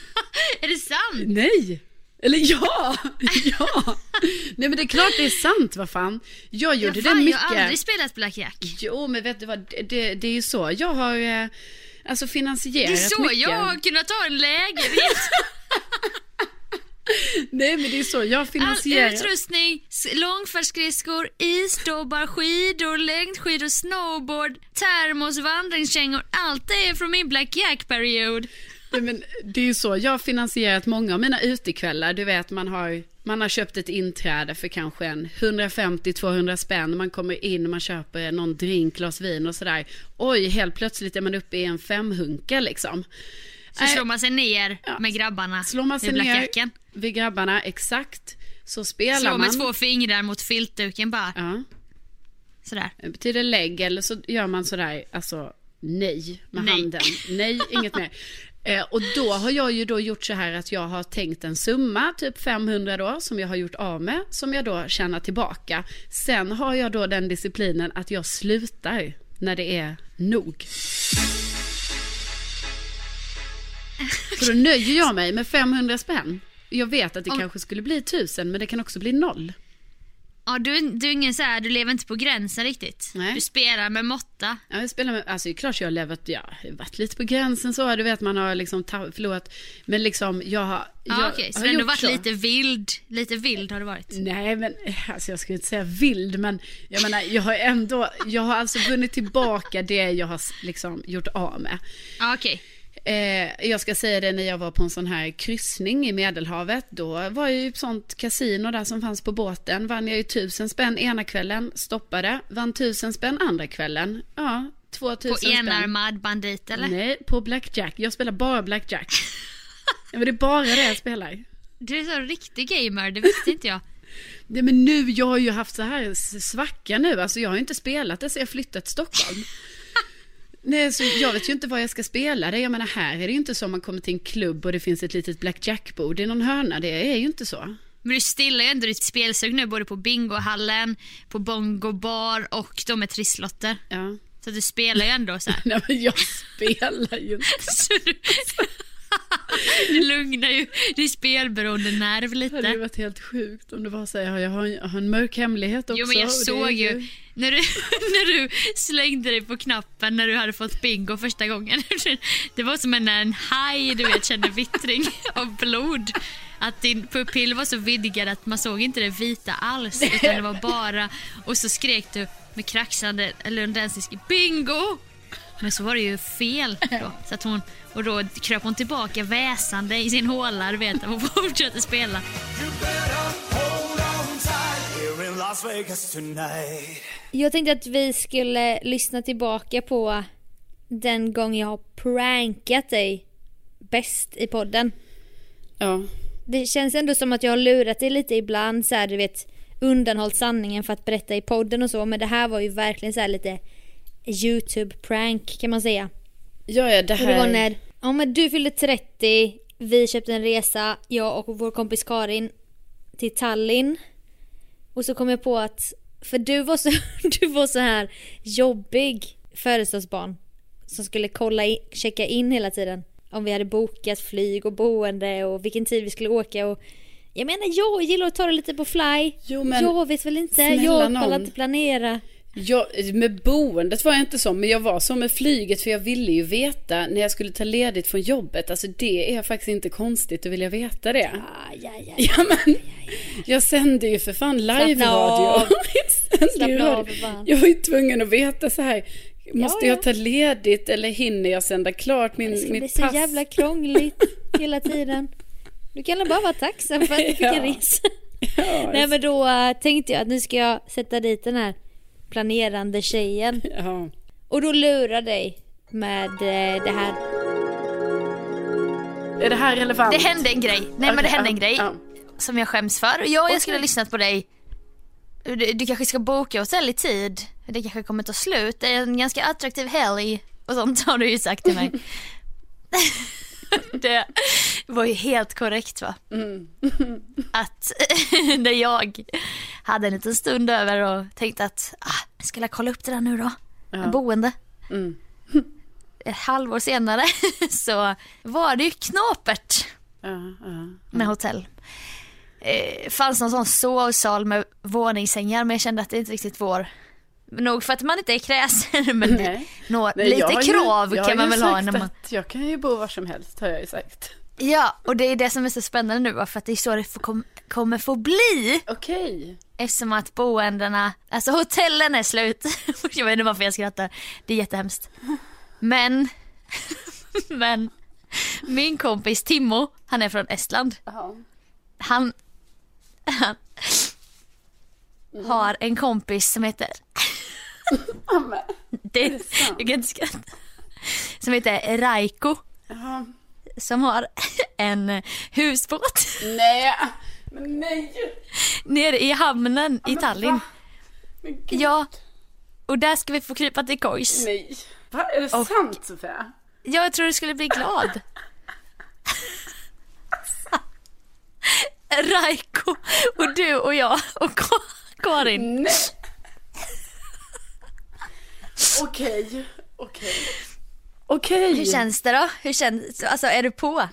Är det sant? nej. Eller ja, ja. Nej men det är klart det är sant, vad fan. Jag gjorde Ja, det fan, mycket. Jag har aldrig spelat Blackjack. Jo, men vet du vad, det, det, det är ju så. Jag har eh, alltså finansierat Det är så mycket. jag har kunnat ta en lägenhet. Nej, men det är så. Jag har All finansierat. utrustning, s- långfärdsskridskor, isdobbar, skidor, längdskidor, snowboard, termos, vandringskängor. Allt det är från min Blackjack-period. Nej, men det är ju så. Jag har finansierat många av mina utekvällar. Du vet, man har, man har köpt ett inträde för kanske en 150-200 spänn. Man kommer in, man köper någon drink, glas vin och sådär. Oj, helt plötsligt är man uppe i en femhunka liksom. Så Nej. slår man sig ner Ja. med grabbarna Slår man sig vid ner vid grabbarna, exakt. Så spelar Slår man. med två fingrar mot filtduken bara. Ja, Sådär. det betyder lägg eller så gör man sådär, alltså nej med Nej. handen. Nej, inget mer. Eh, och då har jag ju då gjort så här att jag har tänkt en summa, typ 500 då, som jag har gjort av med, som jag då tjänar tillbaka. Sen har jag då den disciplinen att jag slutar när det är nog. Så då nöjer jag mig med 500 spänn. Jag vet att det Om- kanske skulle bli 1000, men det kan också bli noll. Ja, du, du är ingen så här, du lever inte på gränsen riktigt. Nej. Du spelar med måtta. Ja, jag spelar med, alltså det är klart jag har levat, ja, jag har varit lite på gränsen så, du vet man har liksom ta- förlorat, men liksom jag har, Ja, jag okej. Så har du har varit så. lite vild. Lite vild har du varit. Nej men, alltså jag skulle inte säga vild, men jag menar, jag har ändå, jag har alltså vunnit tillbaka det jag har liksom gjort av med. Ja, okej. Eh, jag ska säga det när jag var på en sån här kryssning i Medelhavet. Då var jag ju ett sånt kasino där som fanns på båten. Vann jag ju tusen spänn ena kvällen, stoppade. Vann tusen spänn andra kvällen. Ja, två På tusen spänn. enarmad bandit eller? Nej, på Blackjack. Jag spelar bara Blackjack. ja, men det är bara det jag spelar. Du är så riktig gamer, det visste inte jag. Nej, men nu, jag har ju haft så här svacka nu. Alltså jag har ju inte spelat det så jag flyttat till Stockholm. Nej, så jag vet ju inte vad jag ska spela det. Jag menar, här är det ju inte så man kommer till en klubb och det finns ett litet blackjack-bord i någon hörna. Det är ju inte så. Men du stillar ju ändå ditt spelsug nu både på bingohallen, på bongo bar och de med trisslotter. Ja. Så du spelar ju ändå så här. Nej, men jag spelar ju inte. Så Det lugnar ju din spelberoende nerv Det hade ju lite. varit helt sjukt om du bara säger jag har, jag har en mörk hemlighet också. Jo men jag såg ju när du, när du slängde dig på knappen när du hade fått bingo första gången. Det var som när en haj du vet kände vittring av blod. Att din pupill var så vidgad att man såg inte det vita alls utan det var bara och så skrek du med kraxande lundensisk bingo. Men så var det ju fel då. Så att hon, och då kröp hon tillbaka väsande i sin håla du vet och fortsatte spela. Jag tänkte att vi skulle lyssna tillbaka på den gång jag har prankat dig bäst i podden. Ja. Det känns ändå som att jag har lurat dig lite ibland så här, du vet undanhållit sanningen för att berätta i podden och så men det här var ju verkligen så här lite YouTube-prank kan man säga. Ja, ja, det Och här... det var när, ja men du fyllde 30, vi köpte en resa, jag och vår kompis Karin till Tallinn. Och så kom jag på att, för du var så, du var så här jobbig födelsedagsbarn. Som skulle kolla in, checka in hela tiden. Om vi hade bokat flyg och boende och vilken tid vi skulle åka och jag menar jag gillar att ta det lite på fly. Jo, men jag vet väl inte, jag pallar inte planera. Jag, med boendet var jag inte så, men jag var så med flyget för jag ville ju veta när jag skulle ta ledigt från jobbet. Alltså det är faktiskt inte konstigt att vilja veta det. Ah, ja, ja, Ja, men jag sände ju för fan live-radio. Slappna av. Jag var ju tvungen att veta så här. Måste Ja, jag ja. ta ledigt eller hinner jag sända klart min, Det ska bli mitt så pass? jävla krångligt hela tiden. Du kan bara vara tacksam för att du fick en Ja. resa. Ja, Nej men då äh, tänkte jag att nu ska jag sätta dit den här planerande tjejen. ja. Och då lurar dig med äh, det här. Är det här relevant? Det hände en grej. Nej men det hände en ja, grej ja. som jag skäms för. Ja, jag skulle ha lyssnat på dig. Du, du kanske ska boka hotell i tid. Det kanske kommer ta slut. Det är en ganska attraktiv helg och sånt har du ju sagt till mig. det var ju helt korrekt va? Att när jag hade en liten stund över och tänkte att ah, ska jag kolla upp det där nu då? Ja. Boende. Mm. Ett halvår senare så var det ju knapert Ja, ja. med hotell. Eh, fanns någon sån sovsal med våningssängar men jag kände att det inte riktigt vår. Nog för att man inte är kräsen men Nej. nå, Nej, lite ju- krav kan man väl ha när man... att jag kan ju bo var som helst har jag ju sagt. Ja och det är det som är så spännande nu för att det är så det får, kom, kommer få bli. Okej. Eftersom att boendena, alltså hotellen är slut. jag vet inte varför jag skrattar. Det är jättehemskt. Men, men min kompis Timmo, han är från Estland. Jaha. Han, han har en kompis som heter, Ja, men- det, det jag kan inte skratta. Som heter Raiko. Jaha. Som har en husbåt Nej, men nej. nere i hamnen i men Tallinn. Men Ja, och där ska vi få krypa till kojs. nej. Va, är det Och- sant Sofia? Jag tror du skulle bli glad. Raiko och du och jag och Ka- Karin. Nej. Okej, okej. Okej. Hur känns det då? Hur känns Alltså är du på?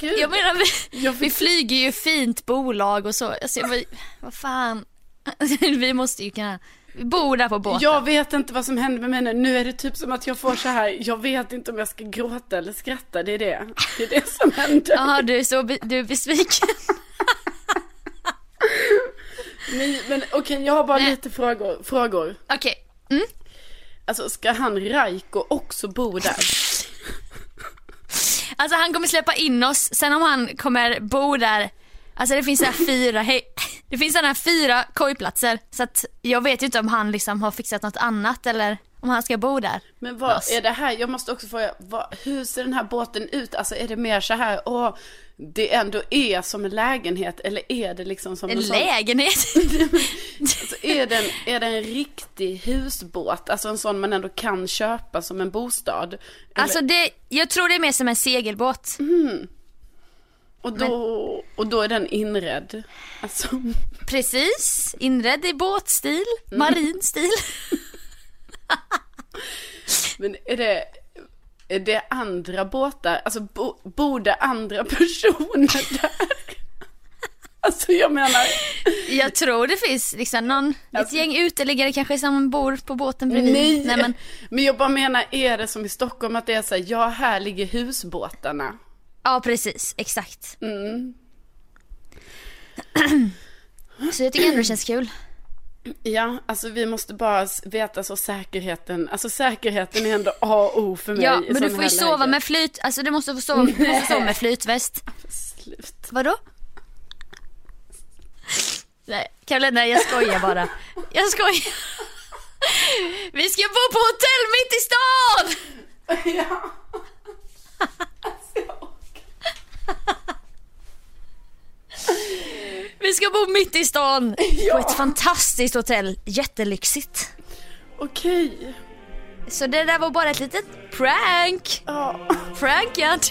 Gud. Jag menar vi, Jag vi fick- flyger ju fint bolag och så. Alltså, jag, vad fan. Vi måste ju kunna, vi bor där på båten. Jag vet inte vad som händer med mig nu. Nu är det typ som att jag får så här. Jag vet inte om jag ska gråta eller skratta. Det är det. Det är det som händer. Jaha, du är så be, du är besviken. Nej, men okej, jag har bara Nej. lite frågor. frågor. Okej, Alltså, ska han Raiko också bo där? alltså han kommer släppa in oss. Sen om han kommer bo där, alltså det finns sådana här fyra, hej, det finns sådana här fyra kojplatser. Så att jag vet ju inte om han liksom har fixat något annat eller om han ska bo där. Men vad är det här? Jag måste också fråga, vad, hur ser den här båten ut? Alltså är det mer så här, åh, det ändå är som en lägenhet eller är det liksom som En sån- lägenhet. Alltså, är, det en, är det en riktig husbåt? Alltså en sån man ändå kan köpa som en bostad? Eller, Alltså det, jag tror det är mer som en segelbåt. Och då, och då är den inredd. Alltså, Precis, inredd i båtstil, marin stil. men är det, är det andra båtar? Alltså, bo, bor det andra personer där? Alltså jag menar, Jag tror det finns liksom någon, ett gäng uteliggare kanske som bor på båten bredvid. nej, Nej men, men jag bara menar, är det som i Stockholm att det är så här, ja här ligger husbåtarna. Ja precis, exakt. Mm. Så jag tycker ändå det känns kul. Ja, alltså vi måste bara veta så säkerheten, alltså säkerheten är ändå A och O för mig Ja, men du får ju sova lägen. med flyt, alltså du måste få sova, du måste sova med flytväst. Slut. Vadå? Nej, Carolina jag skojar bara. Jag skojar. Vi ska bo på hotell mitt i stan! Ja. Alltså, jag orkar. Vi ska bo mitt i stan! Ja. På ett fantastiskt hotell, jättelyxigt. Okej. Så det där var bara ett litet prank. Ja, Prankad.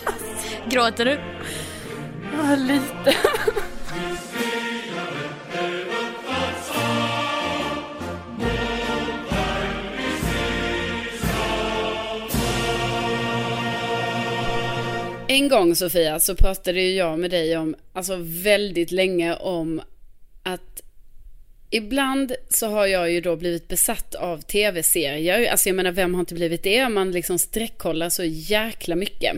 Gråter du? ja, lite. En gång Sofia så pratade ju jag med dig om, alltså väldigt länge om att Ibland så har jag ju då blivit besatt av tv-serier. Alltså jag menar, vem har inte blivit det? Man liksom sträckkollar så jäkla mycket.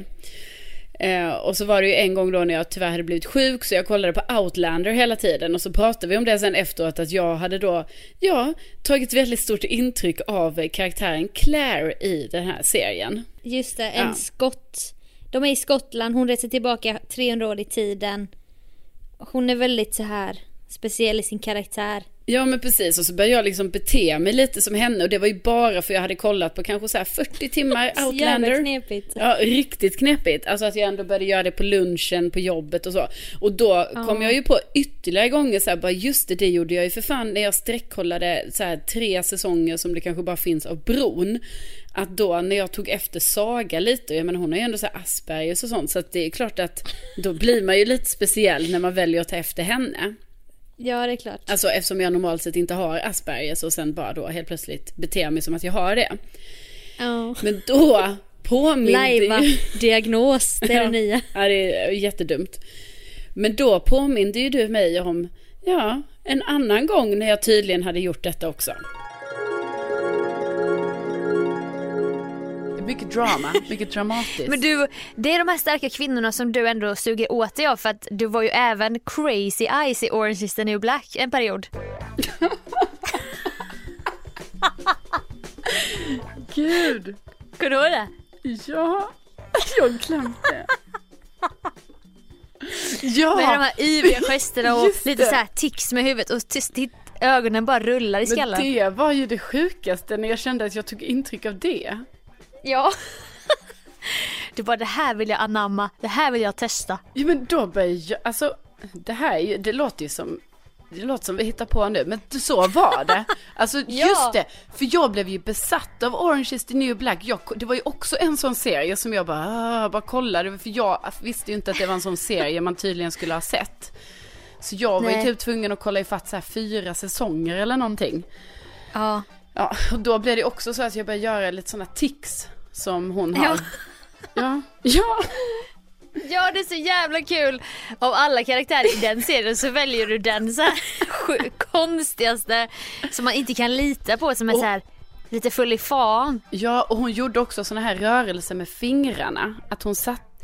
Eh, och så var det ju en gång då när jag tyvärr hade blivit sjuk så jag kollade på Outlander hela tiden och så pratade vi om det sen efteråt att jag hade då, ja, tagit väldigt stort intryck av karaktären Claire i den här serien. Just det, en Ja. skott. De är i Skottland, hon reser tillbaka 300 år i tiden. Hon är väldigt så här speciell i sin karaktär. Ja men precis och så började jag liksom bete mig lite som henne och det var ju bara för jag hade kollat på kanske så här 40 timmar Outlander. knepigt. Ja, riktigt knepigt. Alltså att jag ändå började göra det på lunchen, på jobbet och så. Och då kom jag ju på ytterligare gånger så här, bara just det, det gjorde jag ju för fan när jag sträckkollade så här tre säsonger som det kanske bara finns av Bron. Att då när jag tog efter Saga lite, jag menar hon har ju ändå så Aspergers och sånt, så att det är klart att då blir man ju lite speciell när man väljer att ta efter henne. Ja, det är klart. Alltså eftersom jag normalt sett inte har Aspergers och sen bara då helt plötsligt beter mig som att jag har det. Ja. Men då påminde Lajva ju... diagnos, det är det nya. Ja, det är jättedumt. Men då påminde ju du mig om, ja, en annan gång när jag tydligen hade gjort detta också. Mycket drama, mycket dramatiskt. Men du, det är de här starka kvinnorna som du ändå suger åt dig av för att du var ju även crazy eyes i Orange is the new black en period. Gud! Kommer du ihåg det? Ja, jag glömde. Ja! Med de här yviga gesterna och lite så här tics med huvudet och t- t- ögonen bara rullar i Men skallen. det var ju det sjukaste när jag kände att jag tog intryck av det. Ja. Du bara det här vill jag anamma, det här vill jag testa. Ja men då började jag, alltså det här är ju, det låter ju som, det låter som vi hittar på nu, men så var det. Alltså Ja. just det, för jag blev ju besatt av Orange is the new black. Jag, det var ju också en sån serie som jag bara, ah, bara kollade, för jag visste ju inte att det var en sån serie man tydligen skulle ha sett. Så jag var ju Nej. typ tvungen att kolla ifatt så här fyra säsonger eller någonting. Ja. Ja, och då blev det också så att jag började göra lite sådana tics som hon har. Ja. Ja. Ja. Ja det är så jävla kul. Av alla karaktärer i den serien så väljer du den så här konstigaste som man inte kan lita på som är Och- så här lite full i fan. Ja, och hon gjorde också såna här rörelser med fingrarna. Att hon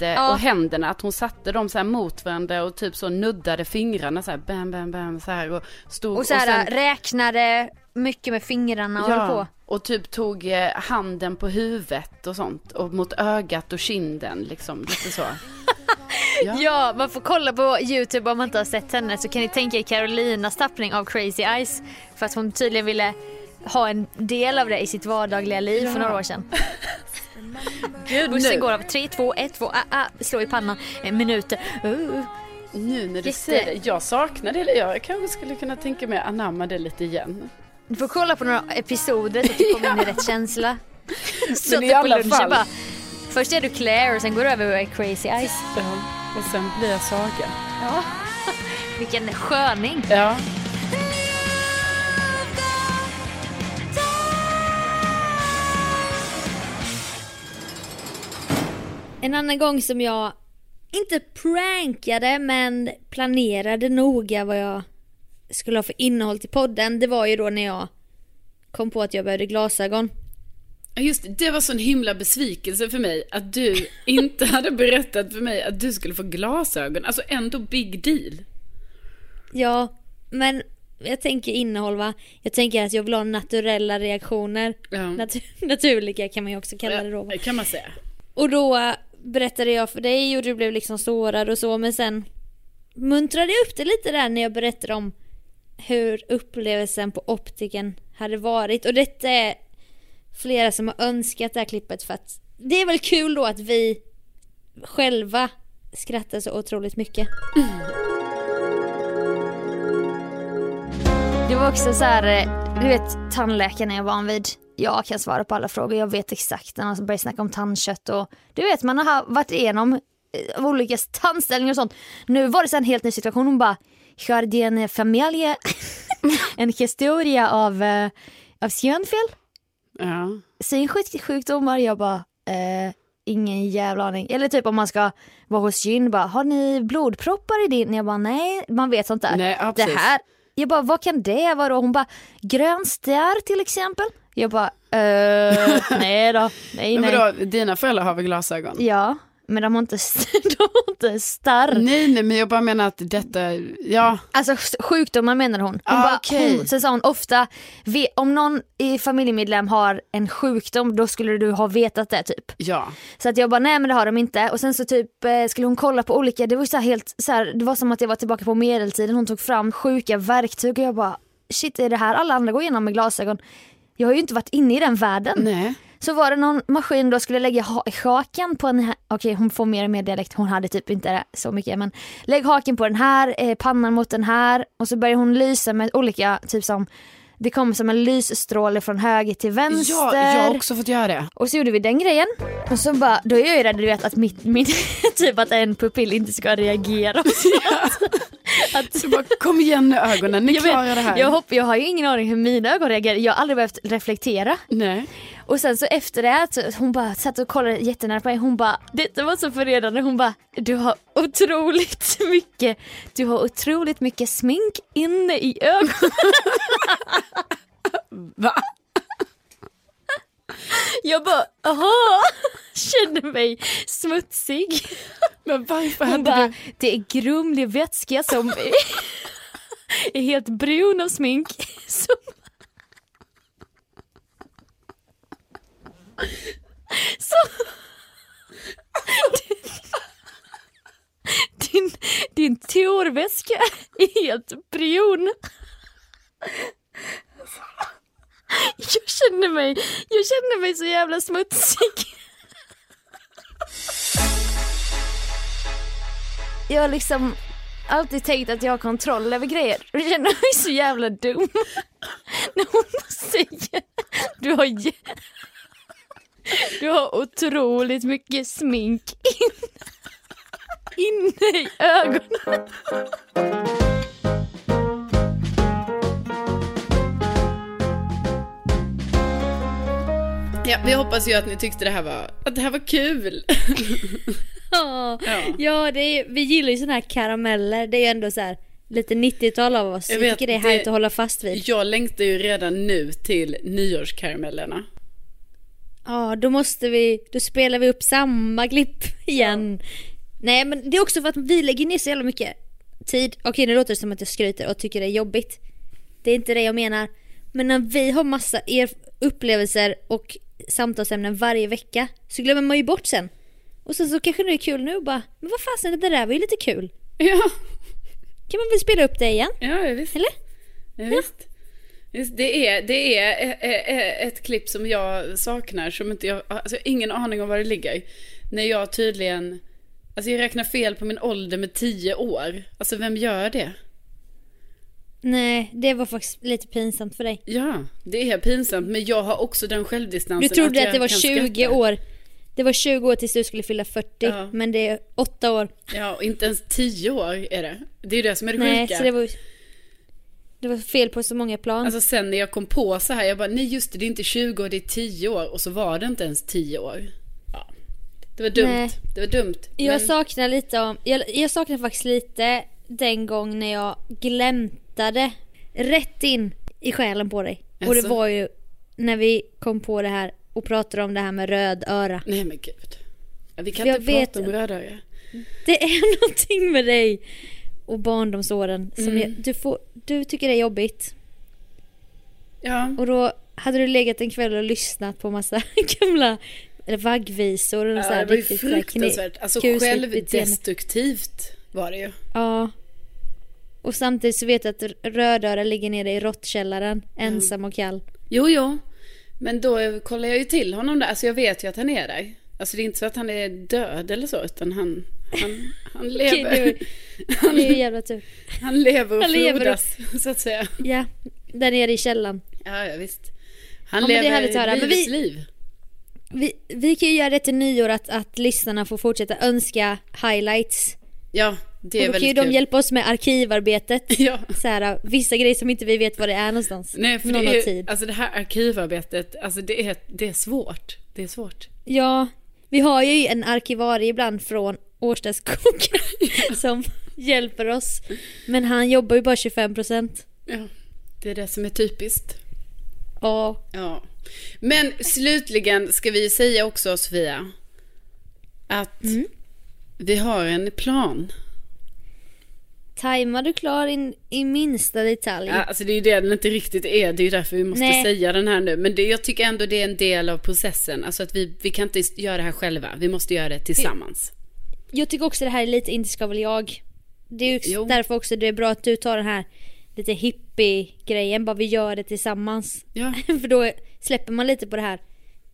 satte, Ja. och händerna, att hon satte dem så här mot varandra och typ så nuddade fingrarna så här bam, bam, bam så här och stod Och så här sen- räknade mycket med fingrarna och höll på. och typ tog eh, handen på huvudet och sånt och mot ögat och kinden liksom, lite så. Ja. Ja, man får kolla på Youtube om man inte har sett henne så kan ni tänka er Carolinas tappning av Crazy Eyes. För att hon tydligen ville ha en del av det i sitt vardagliga liv för några år sedan. Gud, Bussen går av 3, 2, 1, 2, ah, ah, slå i pannan, eh, minuter. Uh. nu när du Jätte- säger det, jag saknar det, jag kanske skulle kunna tänka mig att anamma det lite igen. Du får kolla på några episoder så att du kommer in i rätt känsla. Så Men i alla lunchen fall. bara, först är du Claire och sen går du över och Crazy Eyes. Ja. Och sen blir jag Saga. Ja. Vilken sköning. Ja. En annan gång som jag inte prankade men planerade noga vad jag skulle ha för innehåll till podden. Det var ju då när jag kom på att jag behövde glasögon. Just det, det var sån himla besvikelse för mig att du inte hade berättat för mig att du skulle få glasögon. Alltså ändå big deal. Ja, men jag tänker innehåll va. Jag tänker att jag vill ha naturella reaktioner. Ja. Natu- naturliga kan man ju också kalla det då. va? kan man säga. Och då berättade jag för dig och du blev liksom sårad och så men sen muntrade jag upp det lite där när jag berättade om hur upplevelsen på optiken hade varit och detta är flera som har önskat det här klippet för att det är väl kul då att vi själva skrattar så otroligt mycket. Det var också så här, eh, du vet tandläkaren är jag van vid. Jag kan svara på alla frågor, jag vet exakt när man börjar snacka om tandkött och du vet man har varit igenom eh, olika tandställningar och sånt. Nu var det så en helt ny situation, hon bara har en familj, en historia av, eh, av synfel, Ja. synsjukdomar. Jag bara, eh, ingen jävla aning. Eller typ om man ska vara hos gyn, bara, har ni blodproppar i din? Jag bara, nej, man vet sånt där. Nej, ja, det här, jag bara, vad kan det vara? Hon bara, grön starr till exempel. Jag bara, eh, nej då, nej Men nej. vadå, dina föräldrar har väl glasögon? Ja, men de har inte, de har inte starr. Nej, nej, men jag bara menar att detta, ja, Alltså sjukdomar menar hon. hon, Ah, bara, okej. hon sen sa hon ofta, om någon i familjemedlem har en sjukdom då skulle du ha vetat det typ. ja. Så att jag bara nej men det har de inte och sen så typ eh, skulle hon kolla på olika, det var så helt så här, det var som att jag var tillbaka på medeltiden, hon tog fram sjuka verktyg och jag bara shit är det här alla andra går igenom med glasögon? Jag har ju inte varit inne i den världen. Nej. Så var det någon maskin då skulle lägga ha- haken på den här, okej hon får mer och mer dialekt, hon hade typ inte så mycket men lägg haken på den här, eh, pannan mot den här och så börjar hon lysa med olika, typ som det kommer som en lysstråle från höger till vänster. Ja, jag har också fått göra det. Och så gjorde vi den grejen. Och så bara, då är jag ju rädd du vet att mitt, min, typ att en pupill inte ska reagera. och sånt. att, Så bara, kom igen nu ögonen, ni jag, vet, klarar det här. jag, hopp, jag har ju ingen aning hur mina ögon reagerar, jag har aldrig behövt reflektera. Nej. Och sen så efter det, så hon bara satt och kollade jättenära på mig, hon bara, detta var så förledande, hon bara, du har otroligt mycket, du har otroligt mycket smink inne i ögonen. Va? Jag bara, aha, kände mig smutsig. Men varför Hon hade bara, du... det är grumlig vätska som är, helt brun av smink. Som... Så... Din, din torväska är helt brun. Jag känner mig, jag känner mig så jävla smutsig. Jag har liksom alltid tänkt att jag har kontroll över grejer och jag känner mig så jävla dum. När hon säger du har, du har otroligt mycket smink in, inne i ögonen. Ja, vi hoppas ju att ni tyckte det här var, att det här var kul. Ja, Ja. ja det är, vi gillar ju såna här karameller. Det är ju ändå så här lite 90-tal av oss. Jag vet, tycker det är det- härligt att hålla fast vid. Jag längtar ju redan nu till nyårskaramellerna. Ja, då måste vi, då spelar vi upp samma klipp igen. Nej men det är också för att vi lägger ner så jävla mycket tid. Okej nu låter det som att jag skryter och tycker det är jobbigt. Det är inte det jag menar. Men när vi har massa er upplevelser och samtalsämnen varje vecka så glömmer man ju bort sen. Och sen så kanske det är kul nu och bara, men vad fasen det där var ju lite kul. Ja, Kan man väl spela upp det igen? ja ja, visst. Eller? Ja, visst. Visst, det är, det är eh, eh, ett klipp som jag saknar, som inte jag, alltså ingen aning om var det ligger. När jag tydligen, alltså jag räknar fel på min ålder med tio år. Alltså vem gör det? Nej, det var faktiskt lite pinsamt för dig. Ja, det är pinsamt, men jag har också den självdistansen. Du trodde att, jag det var kan 20 skratta. år. Det var 20 år tills du skulle fylla 40, Ja. men det är 8 år. Ja, och inte ens tio år är det. Det är ju det som är det Nej, sjuka. så det var, det var fel på så många plan. Alltså sen när jag kom på så här, jag bara, nej just det, det är inte 20 år, det är 10 år. Och så var det inte ens 10 år. Ja. Det var dumt. Nej. Det var dumt. Jag Men- saknar lite om, jag, jag saknar faktiskt lite den gång när jag glämtade rätt in i själen på dig. Och det Alltså? var ju när vi kom på det här och pratade om det här med röd öra. Nej men gud. Vi kan Jag inte prata om rödöga. Det är någonting med dig och barndomsåren som Mm. jag, du, får, du tycker det är jobbigt. Ja. Och då hade du legat en kväll och lyssnat på massa gamla eller vaggvisor och så ja här det var ju så fruktansvärt. Alltså självdestruktivt var det ju. Ja. Och samtidigt så vet jag att Rödöra ligger nere i råttkällaren, ensam och kall. Jo, jo. Men då kollar jag ju till honom där. Alltså jag vet ju att han är där. Alltså det är inte så att han är död eller så, utan han, han, han lever. Okej, han, Det är ju jävla tur. han lever och Han frodas, så att säga. Ja, där nere i källaren. Ja, ja visst. Han Ja, lever att höra. Men vi- liv. Vi, vi kan ju göra det till nyår att, att lyssnarna får fortsätta önska highlights. Ja, det och då kan ju de kul. hjälpa oss med arkivarbetet. Ja. Så här, vissa grejer som inte vi vet var det är någonstans. Nej, för Någon det är, tid. alltså det här arkivarbetet, alltså det är, det är svårt. Det är svårt. Ja, vi har ju en arkivarie ibland från Årstaskogen som hjälper oss. Men han jobbar ju bara 25%. Ja, det är det som är typiskt. Ja, Ja. Men slutligen ska vi säga också, Sofia, att Mm. vi har en plan. Tajmar du klar in i minsta detalj? Ja, alltså det är ju det den inte riktigt är, det är ju därför vi måste Nej. säga den här nu. Men det, jag tycker ändå det är en del av processen. Alltså att vi, vi kan inte göra det här själva, vi måste göra det tillsammans. Jag tycker också det här är lite inte ska väl jag. Det är ju därför också det är bra att du tar den här lite hippie-grejen, bara vi gör det tillsammans. Ja, För då släpper man lite på det här,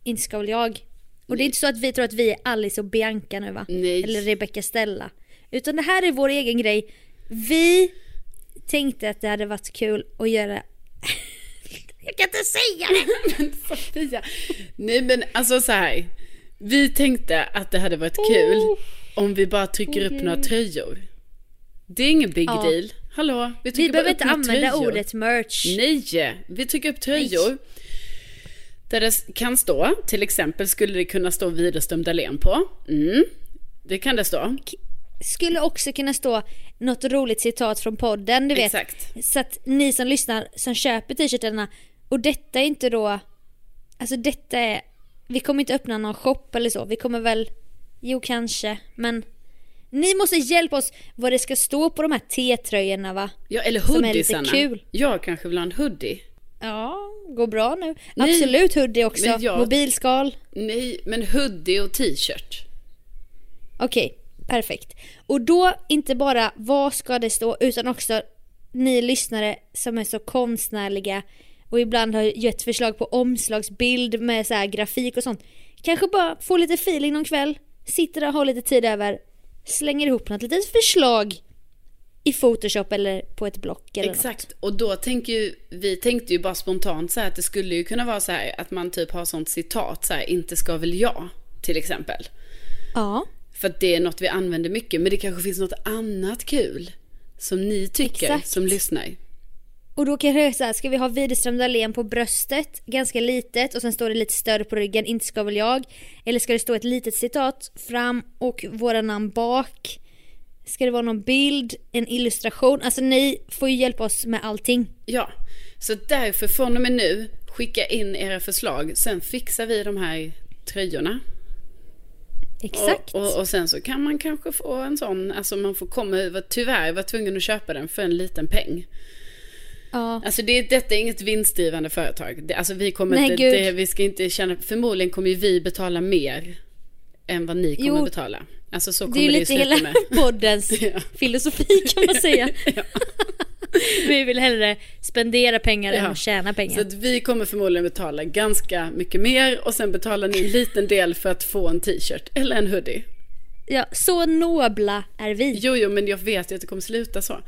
inte ska väl jag. Och det är inte så att vi tror att vi är Alice och Bianca nu va? Nej. Eller Rebecca Stella. Utan det här är vår egen grej. Vi tänkte att det hade varit kul att göra... jag kan inte säga det! Sofia. Nej men alltså så här. Vi tänkte att det hade varit kul om vi bara trycker upp några tröjor. Det är ingen big Ja. deal. Hallå, vi Vi behöver inte använda tröjor. ordet merch. Nej, vi trycker upp tröjor. Där det kan stå, till exempel skulle det kunna stå Widerström Dahlén på. Mm, det kan det stå. Skulle också kunna stå något roligt citat från podden, du vet. Exakt. Så att ni som lyssnar, som köper t-shirtarna, och detta är inte då, alltså detta är, vi kommer inte öppna någon shop eller så, vi kommer väl, jo kanske, men ni måste hjälpa oss vad det ska stå på de här T-tröjorna va? Ja, eller Som är lite hoodiesarna. kul. Jag kanske vill ha en hoodie. Ja, går bra nu. Nej, Absolut hoodie också, jag- mobilskal. Nej, men hoodie och t-shirt. Okej, perfekt. Och då inte bara vad ska det stå utan också ni lyssnare som är så konstnärliga och ibland har gett förslag på omslagsbild med så här grafik och sånt. Kanske bara få lite feeling någon kväll, sitter där och har lite tid över, slänger ihop något litet förslag i Photoshop eller på ett block eller något. Exakt, och då tänker ju, vi tänkte ju bara spontant så här att det skulle ju kunna vara så här att man typ har sånt citat så här, inte ska väl jag, till exempel. Ja, För att det är något vi använder mycket, men det kanske finns något annat kul som ni tycker Exakt. som lyssnar. och då kan jag säga ska vi ha Widerström Dahlén på bröstet, ganska litet och sen står det lite större på ryggen, inte ska väl jag. Eller ska det stå ett litet citat fram och våra namn bak? Ska det vara någon bild, en illustration? Alltså ni får ju hjälpa oss med allting. Ja, så därför från och med nu, skicka in era förslag, sen fixar vi de här tröjorna. Exakt. Och, och, och sen så kan man kanske få en sån, alltså man får komma, tyvärr vara tvungen att köpa den för en liten peng. ja. Alltså det, detta är inget vinstdrivande företag. Det, alltså vi kommer Nej, inte, det, vi ska inte känna, förmodligen kommer ju vi betala mer än vad ni kommer Jo. betala. Alltså så Det kommer är ju det, lite hela med. poddens Ja. filosofi kan man säga. Ja. Vi vill hellre spendera pengar än Ja. att tjäna Så pengar. att vi kommer förmodligen betala ganska mycket mer och sen betalar ni en liten del för att få en t-shirt eller en hoodie. Ja, så nobla är vi. Jo, jo, men jag vet ju att det kommer sluta så.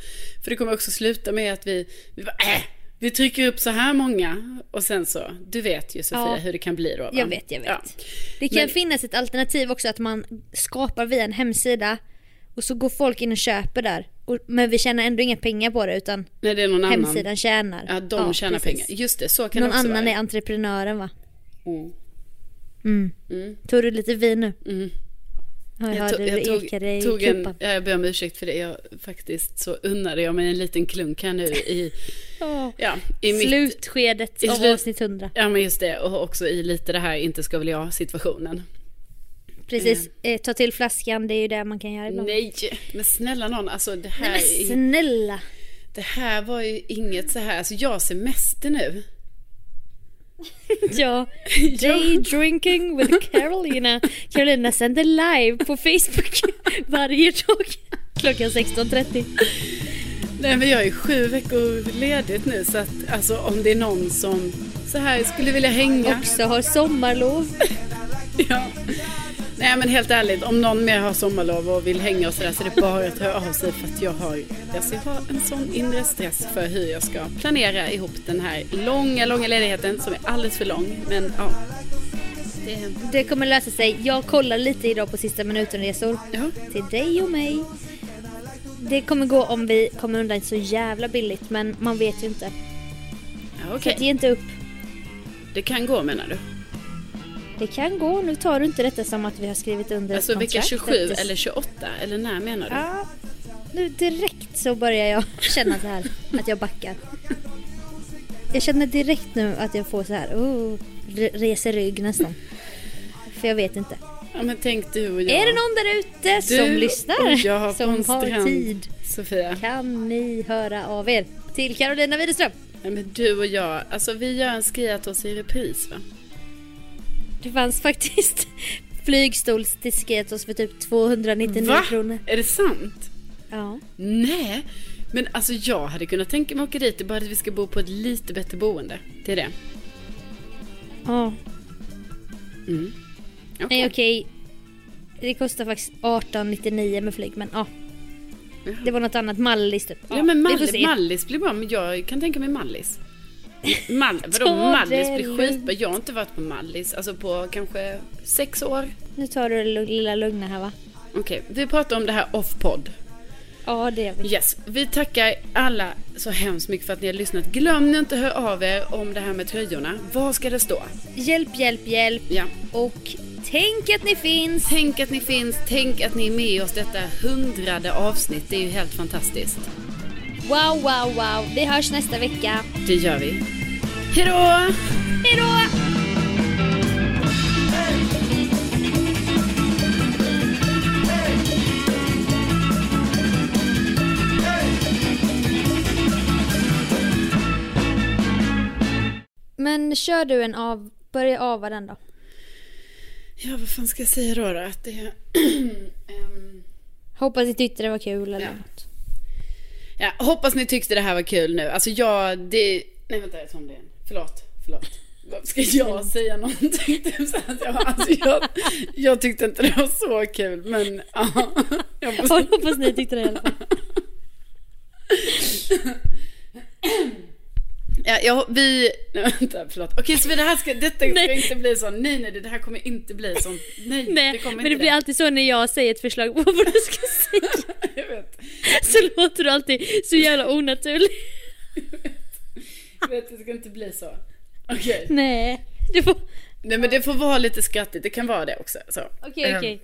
För det kommer också sluta med att vi, vi bara, äh, Vi trycker upp så här många och sen så, du vet ju Sofia Ja. hur det kan bli då va? Jag vet, jag vet. Ja. Det kan Men- finnas ett alternativ också att man skapar via en hemsida och så går folk in och köper där. Och, men vi tjänar ändå inga pengar på det utan När det är någon annan. hemsidan tjänar. Ja, de tjänar precis. pengar. Just det, så kan Någon det också annan vara. är entreprenören va? Mm. Mm. Mm. Tog du lite vin nu? Mm. Ja, jag, tog, jag, tog, i tog en, ja, jag ber om ursäkt för det. Jag faktiskt så unnade jag mig en liten klunk här nu i, Åh. ja, i mitt... Slutskedet i av slut- avsnitt 100. Ja men just det, och också i lite det här inte ska väl jag Precis, eh, ta till flaskan, det är ju det man kan göra ibland. Nej, men snälla någon, alltså det här, Nej är- men snälla. det här var ju inget så här, alltså jag har semester nu. Ja, day drinking with Carolina. Carolina sänder live på Facebook varje dag klockan 16.30. Nej men jag är sju veckor ledigt nu så att alltså om det är någon som så här skulle vilja hänga. Också har sommarlov. Ja. Nej men helt ärligt, om någon mer har sommarlov och vill hänga och sådär så är det bara att höra av sig för att jag har, alltså jag har en sån inre stress för hur jag ska planera ihop den här långa, långa ledigheten som är alldeles för lång. Men ja. Det, Det kommer lösa sig. Jag kollar lite idag på sista minuten-resor ja. till dig och mig. Det kommer gå om vi kommer undan så jävla billigt men man vet ju inte. ja Så okej. att ge inte upp. Det kan gå menar du? Det kan gå. Nu tar du inte detta som att vi har skrivit under Alltså vecka kontrakt. 27 Att det- eller 28 eller när menar du? Ja, nu direkt så börjar jag känna så här att jag backar. Jag känner direkt nu att jag får så här, oh, re- reser rygg nästan. För jag vet inte. Ja men tänk du och jag. Är det någon där ute som lyssnar? jag en som har strand. tid? Sofia. Kan ni höra av er? Till Carolina Widerström. Nej men du och jag, alltså vi gör en Skriatos i repris va? Det fanns faktiskt flygstol till Sketos för typ 299 Va? kronor. Är det sant? Ja. Nej, men alltså jag hade kunnat tänka mig att åka dit, det är bara att vi ska bo på ett lite bättre boende. Det är det. ja. Mm. Okej. Nej okej. Det kostar faktiskt 1899 med flyg men ja. Jaha. Det var något annat, Mallis typ. Ja men vi får Mallis. Mallis blir bra, men jag kan tänka mig Mallis. Mal, vadå Mallis blir skitbra. Jag har inte varit på Mallis, alltså på kanske sex år. Nu tar du det lilla lugna här va? Okej, vi pratar om det här off-podd. Ja det gör vi. Yes, vi tackar alla så hemskt mycket för att ni har lyssnat. Glöm inte att höra av er om det här med tröjorna. Vad ska det stå? Hjälp, hjälp, hjälp. Ja. Och tänk att ni finns. Tänk att ni finns, tänk att ni är med oss detta hundrade avsnitt. Det är ju helt fantastiskt. Wow, wow, wow. Vi hörs nästa vecka. Det gör vi. Hejdå! Hejdå! Men kör du en av, börja ava den då. Ja, vad fan ska jag säga då? då? Att det. Ehm, Hoppas tyckte det var kul eller Ja. något. Ja, hoppas ni tyckte det här var kul nu. Alltså jag, det... Nej vänta, jag tar om det igen. Förlåt, förlåt. Ska jag säga någonting? Typ jag, alltså jag, jag tyckte inte det var så kul, men ja. Jag hoppas ni tyckte det i alla fall. Ja, jag, vi... Nej, vänta, förlåt. Okej, så det här ska, detta ska inte bli så. Nej, nej, det här kommer inte bli så. Nej, Nej, det kommer men det blir alltid så när jag säger ett förslag på vad du ska säga. Jag vet. Så låter du alltid så jävla onaturlig. Jag vet, det ska inte bli så. Okej. Nej, det får... Nej, men det får vara lite skrattigt. Det kan vara det också. Så. Okej, Ehm, okej.